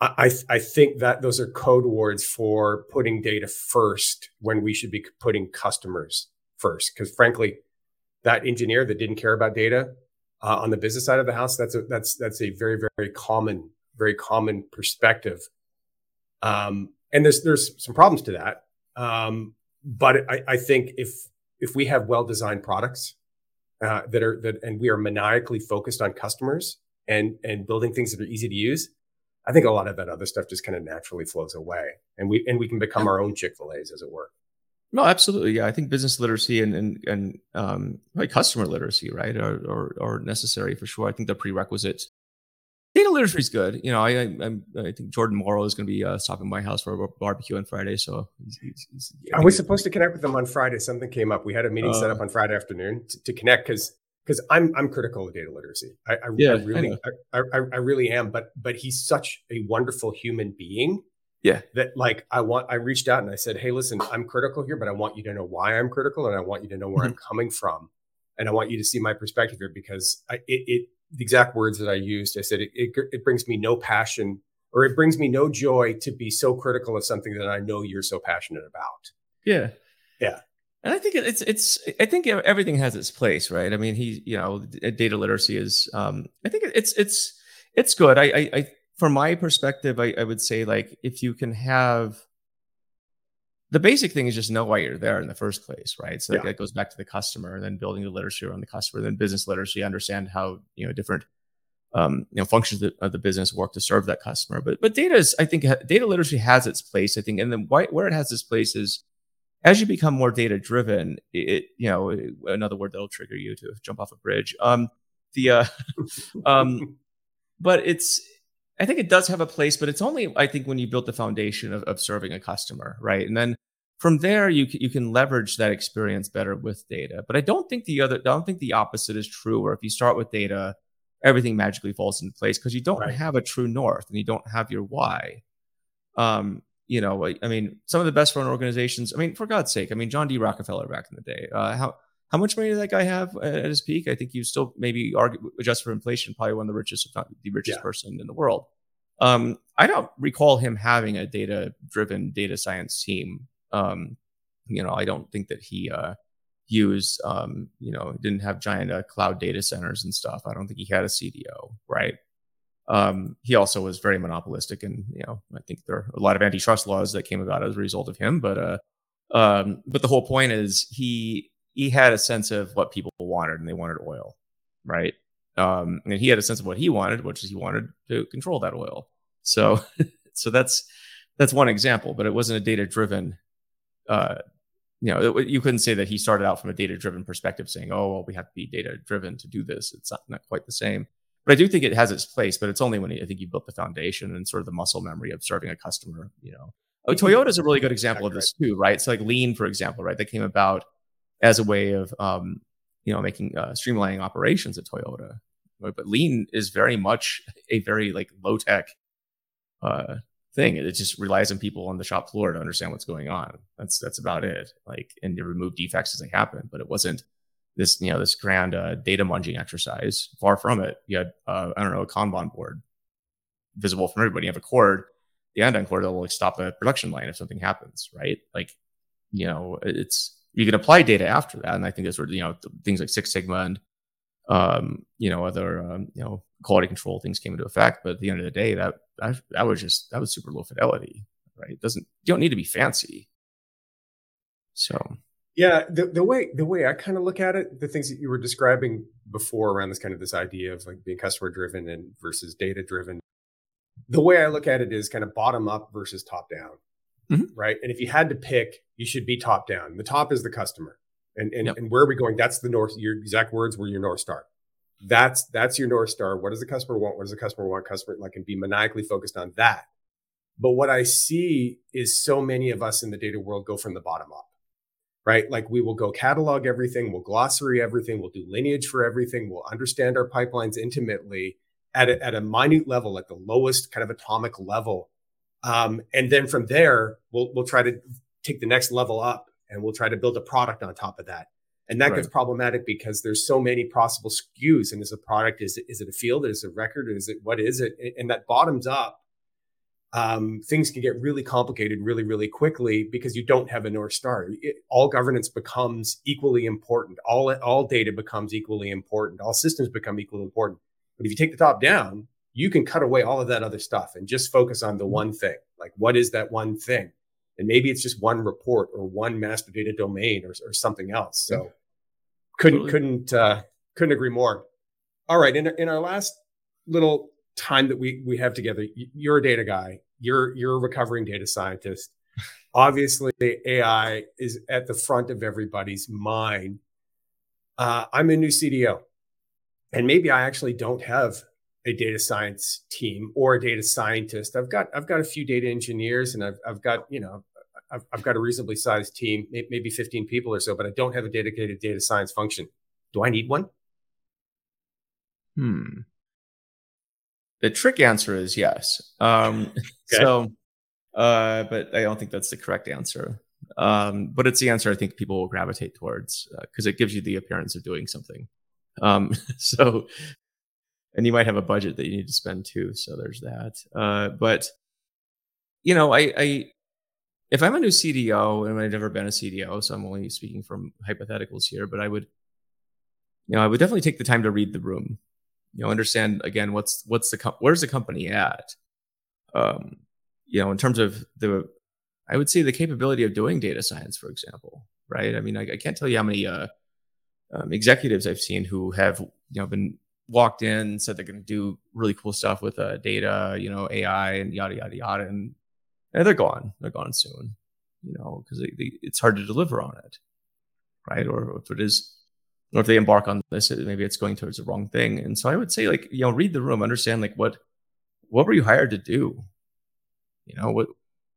[SPEAKER 1] I, I think that those are code words for putting data first when we should be putting customers first. Because frankly, that engineer that didn't care about data uh, on the business side of the house, that's a that's that's a very very common very common perspective. Um, and there's there's some problems to that. Um, but I, I think if if we have well designed products uh, that are that and we are maniacally focused on customers and and building things that are easy to use, I think a lot of that other stuff just kind of naturally flows away, and we and we can become our own Chick Fil A's, as it were.
[SPEAKER 2] No, absolutely. Yeah, I think business literacy and and and um, like customer literacy, right, are, are, are necessary for sure. I think they're prerequisites. Data literacy is good. You know, I I, I think Jordan Morrow is going to be uh, stopping by my house for a barbecue on Friday. So he's, he's,
[SPEAKER 1] he's, I was supposed to connect with him on Friday. Something came up. We had a meeting uh, set up uh. on Friday afternoon to, to connect because because I'm I'm critical of data literacy. I, I, yeah, I really I, I, I really am. But but he's such a wonderful human being
[SPEAKER 2] yeah.
[SPEAKER 1] That like I want I reached out and I said, "Hey, listen, I'm critical here, but I want you to know why I'm critical and I want you to know where mm-hmm. I'm coming from. And I want you to see my perspective here because I, it, it the exact words that I used, I said it, it it brings me no passion or it brings me no joy to be so critical of something that I know you're so passionate about."
[SPEAKER 2] Yeah.
[SPEAKER 1] Yeah.
[SPEAKER 2] And I think it's it's I think everything has its place, right? I mean, he you know, data literacy is um I think it's it's it's good. I I from my perspective, I, I would say like if you can have the basic thing is just know why you're there in the first place, right? So yeah. that goes back to the customer, and then building the literacy around the customer, then business literacy, understand how you know different um, you know functions of the business work to serve that customer. But but data is, I think, data literacy has its place. I think, and then why, where it has its place is as you become more data driven. It you know another word that'll trigger you to jump off a bridge. Um, the uh, um, but it's I think it does have a place, but it's only I think when you build the foundation of, of serving a customer, right? And then from there you you can leverage that experience better with data. But I don't think the other I don't think the opposite is true. Where if you start with data, everything magically falls into place because you don't right. have a true north and you don't have your why. Um, you know, I, I, mean, some of the best run organizations. I mean, for God's sake, I mean, John D. Rockefeller back in the day. Uh, how how much money did that guy have at his peak? I think you still maybe argue, adjust for inflation, probably one of the richest, if not the richest yeah. person in the world. Um, I don't recall him having a data driven data science team. Um, you know, I don't think that he uh, used, um, you know, didn't have giant uh, cloud data centers and stuff. I don't think he had a CDO, right? Um, he also was very monopolistic, and you know, I think there are a lot of antitrust laws that came about as a result of him. But uh, um, but the whole point is he he had a sense of what people wanted, and they wanted oil, right? Um, and he had a sense of what he wanted, which is he wanted to control that oil. So, so that's that's one example, but it wasn't a data driven. Uh, you know, it, you couldn't say that he started out from a data driven perspective, saying, "Oh, well, we have to be data driven to do this." It's not, not quite the same. But I do think it has its place. But it's only when I think you built the foundation and sort of the muscle memory of serving a customer. You know, oh, Toyota is a really good example of this too, right? So like Lean, for example, right? That came about as a way of um, you know making uh, streamlining operations at Toyota but lean is very much a very like low tech uh, thing. It just relies on people on the shop floor to understand what's going on. That's that's about it. Like and to remove defects as they happen. But it wasn't this you know this grand uh, data munging exercise. Far from it. You had uh, I don't know a Kanban board visible from everybody. You have a cord, the andon cord that will like stop a production line if something happens, right? Like you know it's you can apply data after that, and I think that's where you know things like Six Sigma and um, you know other um, you know quality control things came into effect. But at the end of the day, that that, that was just that was super low fidelity, right? It doesn't you don't need to be fancy. So
[SPEAKER 1] yeah, the, the way the way I kind of look at it, the things that you were describing before around this kind of this idea of like being customer driven and versus data driven. The way I look at it is kind of bottom up versus top down. Mm-hmm. Right. And if you had to pick, you should be top down. The top is the customer. And and, yep. and where are we going? That's the north, your exact words were your North Star that's that's your north star what does the customer want what does the customer want customer like and be maniacally focused on that but what i see is so many of us in the data world go from the bottom up right like we will go catalog everything we'll glossary everything we'll do lineage for everything we'll understand our pipelines intimately at a, at a minute level at the lowest kind of atomic level um, and then from there we'll we'll try to take the next level up and we'll try to build a product on top of that and that right. gets problematic because there's so many possible SKUs. And as a product, is it, is it a field? Is it a record? Is it what is it? And that bottoms up, um, things can get really complicated really, really quickly because you don't have a North Star. It, all governance becomes equally important. All, all data becomes equally important. All systems become equally important. But if you take the top down, you can cut away all of that other stuff and just focus on the mm-hmm. one thing. Like, what is that one thing? And maybe it's just one report or one master data domain or, or something else. So couldn't couldn't uh, couldn't agree more. All right, in in our last little time that we we have together, you're a data guy. You're you're a recovering data scientist. Obviously, AI is at the front of everybody's mind. Uh, I'm a new CDO, and maybe I actually don't have a data science team or a data scientist. I've got I've got a few data engineers, and I've I've got you know I've, I've got a reasonably sized team, maybe 15 people or so, but I don't have a dedicated data science function. Do I need one?
[SPEAKER 2] Hmm. The trick answer is yes. Um, okay. So, uh, but I don't think that's the correct answer. Um, but it's the answer I think people will gravitate towards because uh, it gives you the appearance of doing something. Um, so, and you might have a budget that you need to spend too. So there's that. Uh, but you know, I, I if I'm a new CDO and I've never been a CDO, so I'm only speaking from hypotheticals here, but I would, you know, I would definitely take the time to read the room, you know, understand again what's what's the where's the company at, um, you know, in terms of the, I would say the capability of doing data science, for example, right? I mean, I, I can't tell you how many uh, um, executives I've seen who have you know been walked in said they're going to do really cool stuff with uh, data, you know, AI and yada yada yada, and and they're gone. They're gone soon, you know, because it's hard to deliver on it, right? Or if it is, or if they embark on this, maybe it's going towards the wrong thing. And so I would say, like, you know, read the room, understand like what what were you hired to do, you know, what,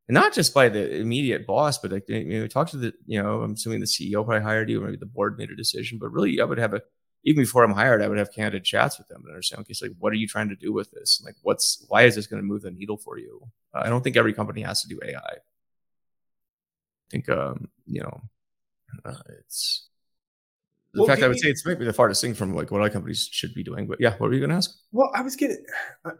[SPEAKER 2] not just by the immediate boss, but like, you know, talk to the, you know, I'm assuming the CEO probably hired you, or maybe the board made a decision, but really, I would have a even before I'm hired, I would have candid chats with them and understand, okay, so like, what are you trying to do with this? Like, what's, why is this going to move the needle for you? Uh, I don't think every company has to do AI. I think, um, you know, uh, it's, the well, fact I would you, say it's maybe the farthest thing from like what other companies should be doing. But yeah, what were you going to ask?
[SPEAKER 1] Well, I was getting,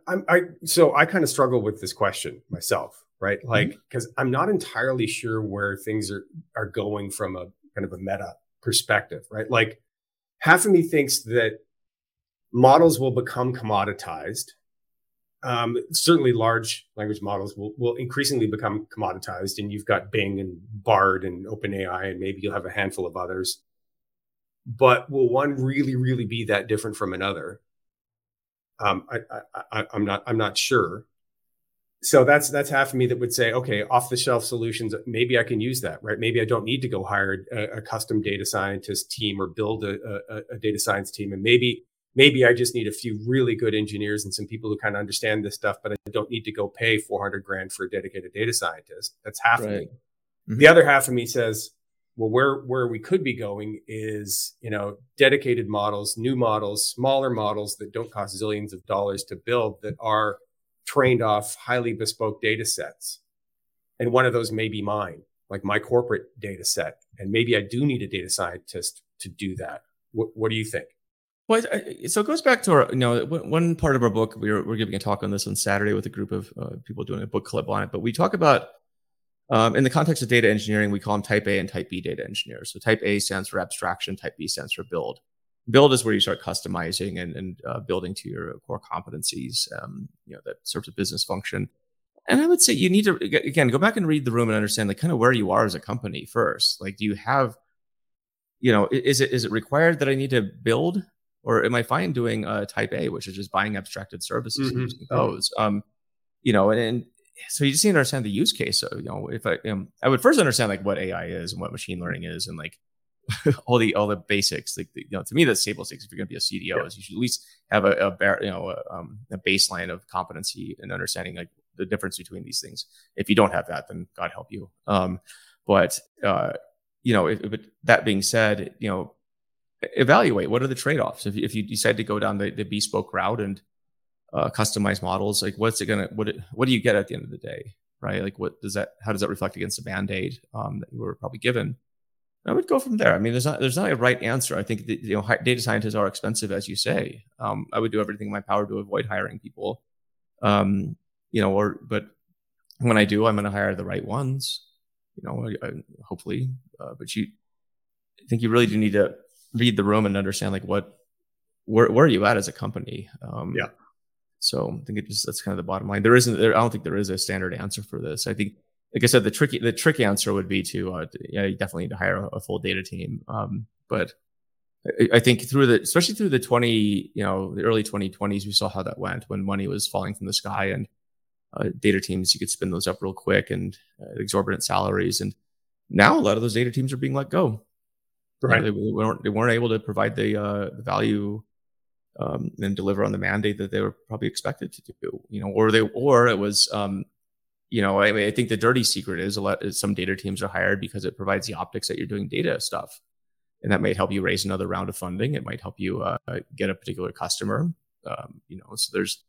[SPEAKER 1] I'm, I, so I kind of struggle with this question myself, right? Mm-hmm. Like, because I'm not entirely sure where things are are going from a kind of a meta perspective, right? Like, half of me thinks that models will become commoditized. Um, certainly, large language models will, will increasingly become commoditized, and you've got Bing and Bard and OpenAI, and maybe you'll have a handful of others. But will one really, really be that different from another? Um, I, I'm not. I'm not sure so that's that's half of me that would say okay off the shelf solutions maybe i can use that right maybe i don't need to go hire a, a custom data scientist team or build a, a, a, data science team and maybe maybe i just need a few really good engineers and some people who kind of understand this stuff but i don't need to go pay 400 grand for a dedicated data scientist that's half right. of me mm-hmm. the other half of me says well where where we could be going is you know dedicated models new models smaller models that don't cost zillions of dollars to build that are trained off highly bespoke data sets. And one of those may be mine, like my corporate data set. And maybe I do need a data scientist to do that. What, what do you think?
[SPEAKER 2] Well, so it goes back to our, you know, one part of our book. We are, we're giving a talk on this on Saturday with a group of uh, people doing a book club on it. But we talk about, um, in the context of data engineering, we call them type A and type B data engineers. So type A stands for abstraction, type B stands for build. Build is where you start customizing and, and uh, building to your core competencies, um, you know, that serves a business function. And I would say you need to again go back and read the room and understand like kind of where you are as a company first. Like, do you have, you know, is it is it required that I need to build or am I fine doing uh, type A, which is just buying abstracted services mm-hmm. and using those? Um, you know, and, and, so you just need to understand the use case. So, you know, if I, um, I would first understand like what AI is and what machine learning is, and like all the all the basics. Like, you know, to me, that's table stakes. If you're going to be a CDO, yeah. is you should at least have a, a bar, you know, a, um, a baseline of competency and understanding like the difference between these things. If you don't have that, then God help you. Um, but uh, you know, if, if it, that being said, you know, evaluate what are the trade-offs if, if you decide to go down the, the bespoke route and uh, customize models like what's it gonna what it, what do you get at the end of the day right like what does that how does that reflect against the band-aid um, that you were probably given i would go from there i mean there's not there's not a right answer i think that, you know data scientists are expensive as you say um, i would do everything in my power to avoid hiring people um, you know or but when i do i'm going to hire the right ones you know I, I, hopefully uh, but you i think you really do need to read the room and understand like what where where are you at as a company?
[SPEAKER 1] Um, yeah.
[SPEAKER 2] So I think it just that's kind of the bottom line. There isn't. There, I don't think there is a standard answer for this. I think, like I said, the tricky the trick answer would be to, uh, to yeah, you definitely need to hire a, a full data team. Um, but I, I, think through the especially through the twenty you know the early twenty twenties, we saw how that went when money was falling from the sky and uh, data teams you could spin those up real quick and uh, exorbitant salaries and now a lot of those data teams are being let go
[SPEAKER 1] Right.
[SPEAKER 2] they, they, weren't they weren't able to provide the uh, the value um, and deliver on the mandate that they were probably expected to do. You know, or they or it was um, you know, I I think the dirty secret is a lot. Is some data teams are hired because it provides the optics that you're doing data stuff, and that might help you raise another round of funding. It might help you uh, get a particular customer. Um, you know, so there's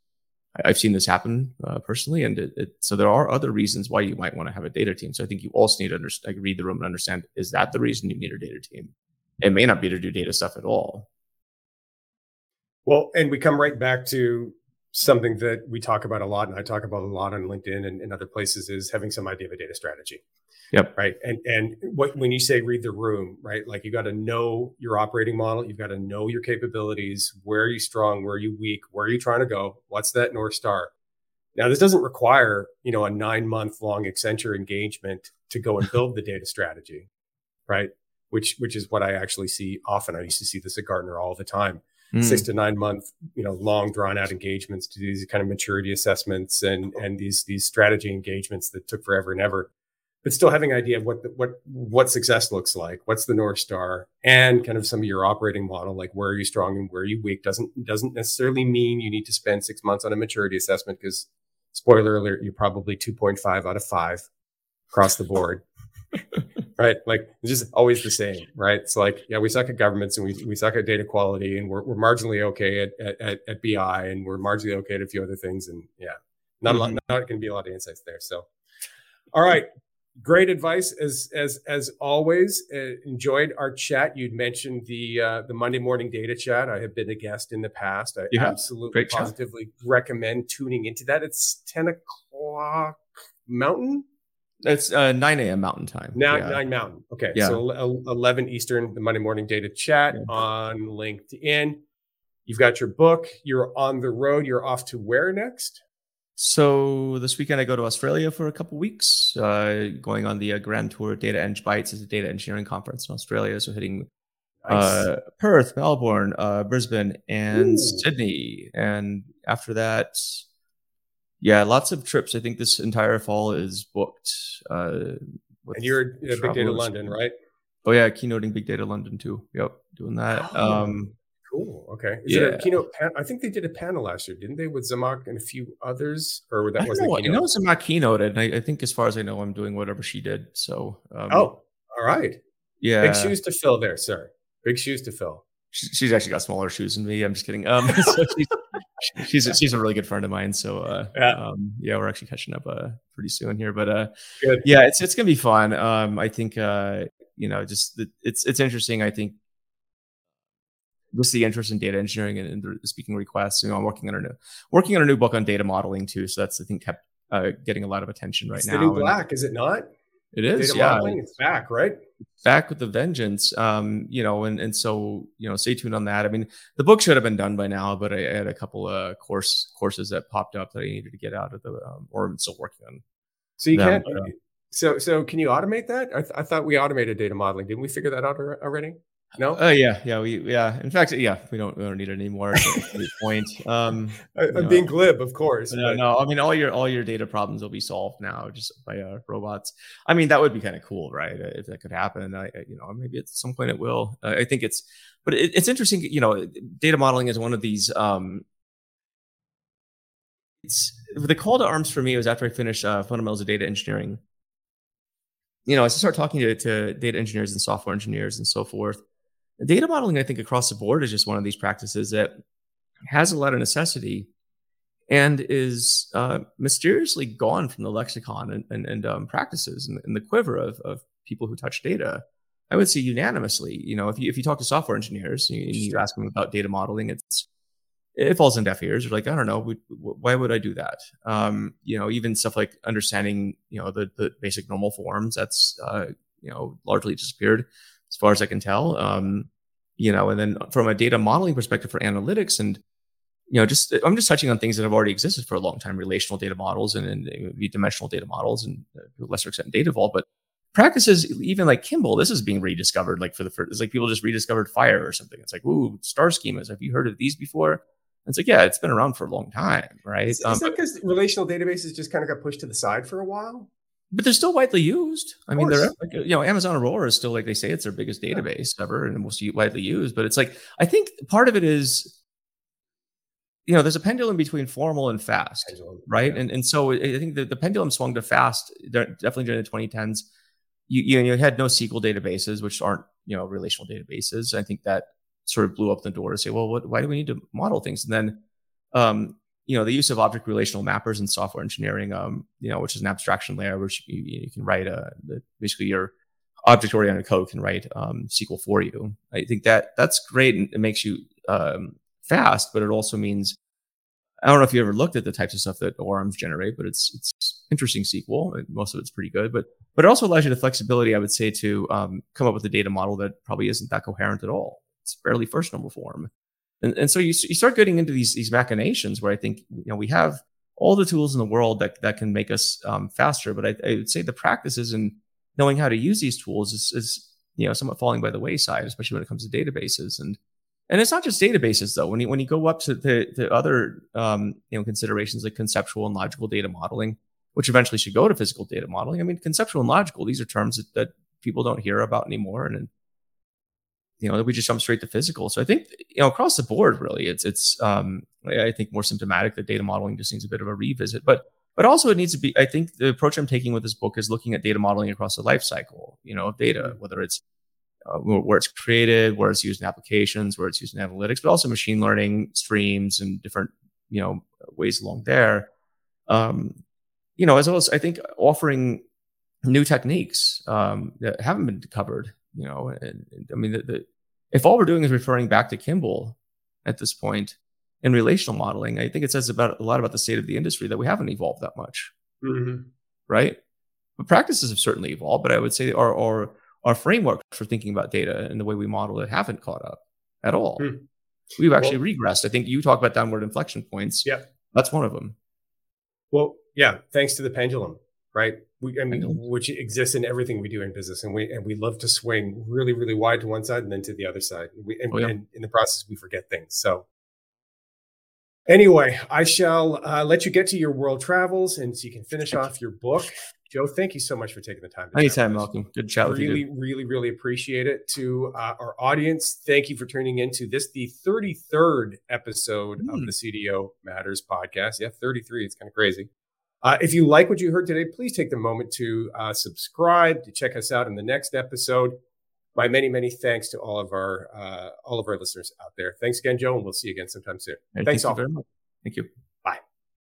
[SPEAKER 2] I've seen this happen uh, personally, and it, it, so there are other reasons why you might want to have a data team. So I think you also need to understand, like, read the room and understand: is that the reason you need a data team? It may not be to do data stuff at all.
[SPEAKER 1] Well, and we come right back to something that we talk about a lot, and I talk about a lot on LinkedIn and, and other places, is having some idea of a data strategy.
[SPEAKER 2] Yep.
[SPEAKER 1] Right. And and what when you say read the room, right? Like you got to know your operating model, you've got to know your capabilities, where are you strong, where are you weak, where are you trying to go? What's that North Star? Now, this doesn't require, you know, a nine month long Accenture engagement to go and build the data strategy, right? Which which is what I actually see often. I used to see this at Gartner all the time. Mm. Six to nine month, you know, long drawn out engagements to do these kind of maturity assessments and and these these strategy engagements that took forever and ever but still having an idea of what the, what what success looks like what's the north star and kind of some of your operating model like where are you strong and where are you weak doesn't doesn't necessarily mean you need to spend six months on a maturity assessment because spoiler alert you're probably 2.5 out of 5 across the board right like it's just always the same right it's like yeah we suck at governments and we, we suck at data quality and we're, we're marginally okay at, at, at bi and we're marginally okay at a few other things and yeah not a lot mm-hmm. not going to be a lot of insights there so all right great advice as as as always. Uh, enjoyed our chat. You'd mentioned the uh, the Monday morning data chat. I have been a guest in the past. I yeah, absolutely positively chat. recommend tuning into that. It's ten o'clock Mountain.
[SPEAKER 2] It's uh, 9 a.m. Mountain time.
[SPEAKER 1] Now, yeah. 9 Mountain. Okay. Yeah. So 11 Eastern, the Monday morning data chat yeah. on LinkedIn. You've got your book. You're on the road. You're off to where next?
[SPEAKER 2] So this weekend I go to Australia for a couple weeks, uh, going on the uh, Grand Tour DataEngBytes is a data engineering conference in Australia. So hitting nice. uh, Perth, Melbourne, uh, Brisbane, and Ooh. Sydney. And after that, yeah, lots of trips. I think this entire fall is booked.
[SPEAKER 1] Uh, and you're at Big Data London, right?
[SPEAKER 2] Oh yeah, keynoting Big Data London too. Yep, doing that. Oh. Um,
[SPEAKER 1] Cool. Okay. Is yeah. it a keynote? Pan- I think they did a panel last year, didn't they, with Zhamak and a few others? Or that was
[SPEAKER 2] the keynote? I know Zhamak keynoted, and I, I, think, as far as I know, I'm doing whatever she did. So.
[SPEAKER 1] Um, oh, all right.
[SPEAKER 2] Yeah.
[SPEAKER 1] Big shoes to fill there, sir. Big shoes to fill.
[SPEAKER 2] She's actually got smaller shoes than me. I'm just kidding. Um, so she's, she's a, she's a really good friend of mine. So uh, yeah. Um, yeah, we're actually catching up uh, pretty soon here. But uh, good. yeah, it's it's gonna be fun. Um, I think uh, you know, just the, it's it's interesting. I think just the interest in data engineering and, and the speaking requests. You know, I'm working on a new working on a new book on data modeling too. So that's I think kept uh, getting a lot of attention right
[SPEAKER 1] it's
[SPEAKER 2] now.
[SPEAKER 1] The new black, and, is it not?
[SPEAKER 2] It is, data yeah. Modeling,
[SPEAKER 1] it's back, right?
[SPEAKER 2] Back with the vengeance. Um, you know, and and so you know, stay tuned on that. I mean, the book should have been done by now, but I, I had a couple of course courses that popped up that I needed to get out of the, um, or I'm still working on.
[SPEAKER 1] So you them, can't. But, uh, so so can you automate that? I, th- I thought we automated data modeling. Didn't we figure that out already? No.
[SPEAKER 2] Oh uh, yeah, yeah, we yeah. In fact, yeah, we don't we don't need it anymore. At this point, um,
[SPEAKER 1] I, am being glib, of course.
[SPEAKER 2] No, but... no. I mean, all your all your data problems will be solved now just by uh, robots. I mean, that would be kind of cool, right? If that could happen, I, you know, maybe at some point it will. Uh, I think it's, but it, it's interesting. You know, data modeling is one of these. Um, it's the call to arms for me was after I finished uh, fundamentals of data engineering. You know, as I start talking to, to data engineers and software engineers and so forth Data modeling, I think, across the board is just one of these practices that has a lot of necessity and is uh, mysteriously gone from the lexicon and, and, and um, practices and, and, the quiver of, of people who touch data. I would say unanimously, you know, if you if you talk to software engineers and you, and you ask them about data modeling, it's it falls in deaf ears. They're like, I don't know, why would I do that? Um, you know, even stuff like understanding, you know, the the basic normal forms that's uh, you know largely disappeared as far as I can tell. Um, you know, and then from a data modeling perspective for analytics and you know, just I'm just touching on things that have already existed for a long time, relational data models and, and dimensional data models and uh, to a lesser extent data vault. But practices, even like Kimball, this is being rediscovered. Like for the first, it's like people just rediscovered fire or something. It's like, ooh, star schemas. Have you heard of these before? It's like, yeah, it's been around for a long time, right?
[SPEAKER 1] Is, um, is that because relational databases just kind of got pushed to the side for a while?
[SPEAKER 2] But they're still widely used. I mean, they're like, you know, Amazon Aurora is still like they say it's their biggest database yeah. ever and the most widely used. But it's like I think part of it is, you know, there's a pendulum between formal and fast, pendulum, right? Yeah. And and so I think the, the pendulum swung to fast definitely during the 2010s. You you, you had NoSQL databases, which aren't you know relational databases. I think that sort of blew up the door to say, well, what, why do we need to model things? And then um, you know the use of object relational mappers in software engineering um you know which is an abstraction layer which you, you can write a the, basically your object oriented code can write um, sql for you. I think that that's great and it makes you um, fast but it also means i don't know if you ever looked at the types of stuff that orms generate but it's it's interesting sql most of it's pretty good but but it also allows you the flexibility i would say to um, come up with a data model that probably isn't that coherent at all. It's fairly first normal form and, and so you, you start getting into these, these machinations where I think, you know, we have all the tools in the world that, that can make us um, faster. But I, I, would say the practices and knowing how to use these tools is, is, you know, somewhat falling by the wayside, especially when it comes to databases. And, and it's not just databases though. When you, when you go up to the, the other, um, you know, considerations like conceptual and logical data modeling, which eventually should go to physical data modeling. I mean, conceptual and logical, these are terms that, that people don't hear about anymore. And, you know, we just jump straight to physical. So I think, you know, across the board, really, it's it's um, I think more symptomatic that data modeling just needs a bit of a revisit. But but also it needs to be. I think the approach I'm taking with this book is looking at data modeling across the life cycle, you know, of data, mm-hmm. whether it's uh, where it's created, where it's used in applications, where it's used in analytics, but also machine learning streams and different you know ways along there. Um, you know, as well as I think offering new techniques um, that haven't been covered. You know, and, and I mean, the, the, if all we're doing is referring back to Kimball at this point in relational modeling, I think it says about a lot about the state of the industry that we haven't evolved that much, mm-hmm. right? But practices have certainly evolved, but I would say our our our framework for thinking about data and the way we model it haven't caught up at all. Hmm. We've actually well, regressed. I think you talk about downward inflection points.
[SPEAKER 1] Yeah,
[SPEAKER 2] that's one of them.
[SPEAKER 1] Well, yeah, thanks to the pendulum right? We, I mean, which exists in everything we do in business, and we and we love to swing really, really wide to one side and then to the other side. We, and, oh, yeah. and in the process, we forget things. So, anyway, I shall uh, let you get to your world travels, and so you can finish off your book. Joe, thank you so much for taking the time.
[SPEAKER 2] Anytime, Malcolm. Good chat
[SPEAKER 1] with
[SPEAKER 2] really,
[SPEAKER 1] you. Really, really, really appreciate it. To uh, our audience, thank you for tuning into this, the 33rd episode mm. of hmm. the CDO Matters podcast. Yeah, 33. It's kind of crazy. Uh, if you like what you heard today, please take the moment to uh, subscribe, to check us out in the next episode. my many, many thanks to all of our uh, all of our listeners out there. Thanks again, Joe, and we'll see you again sometime soon.
[SPEAKER 2] Hey,
[SPEAKER 1] thanks
[SPEAKER 2] thank
[SPEAKER 1] all.
[SPEAKER 2] very much. Thank you.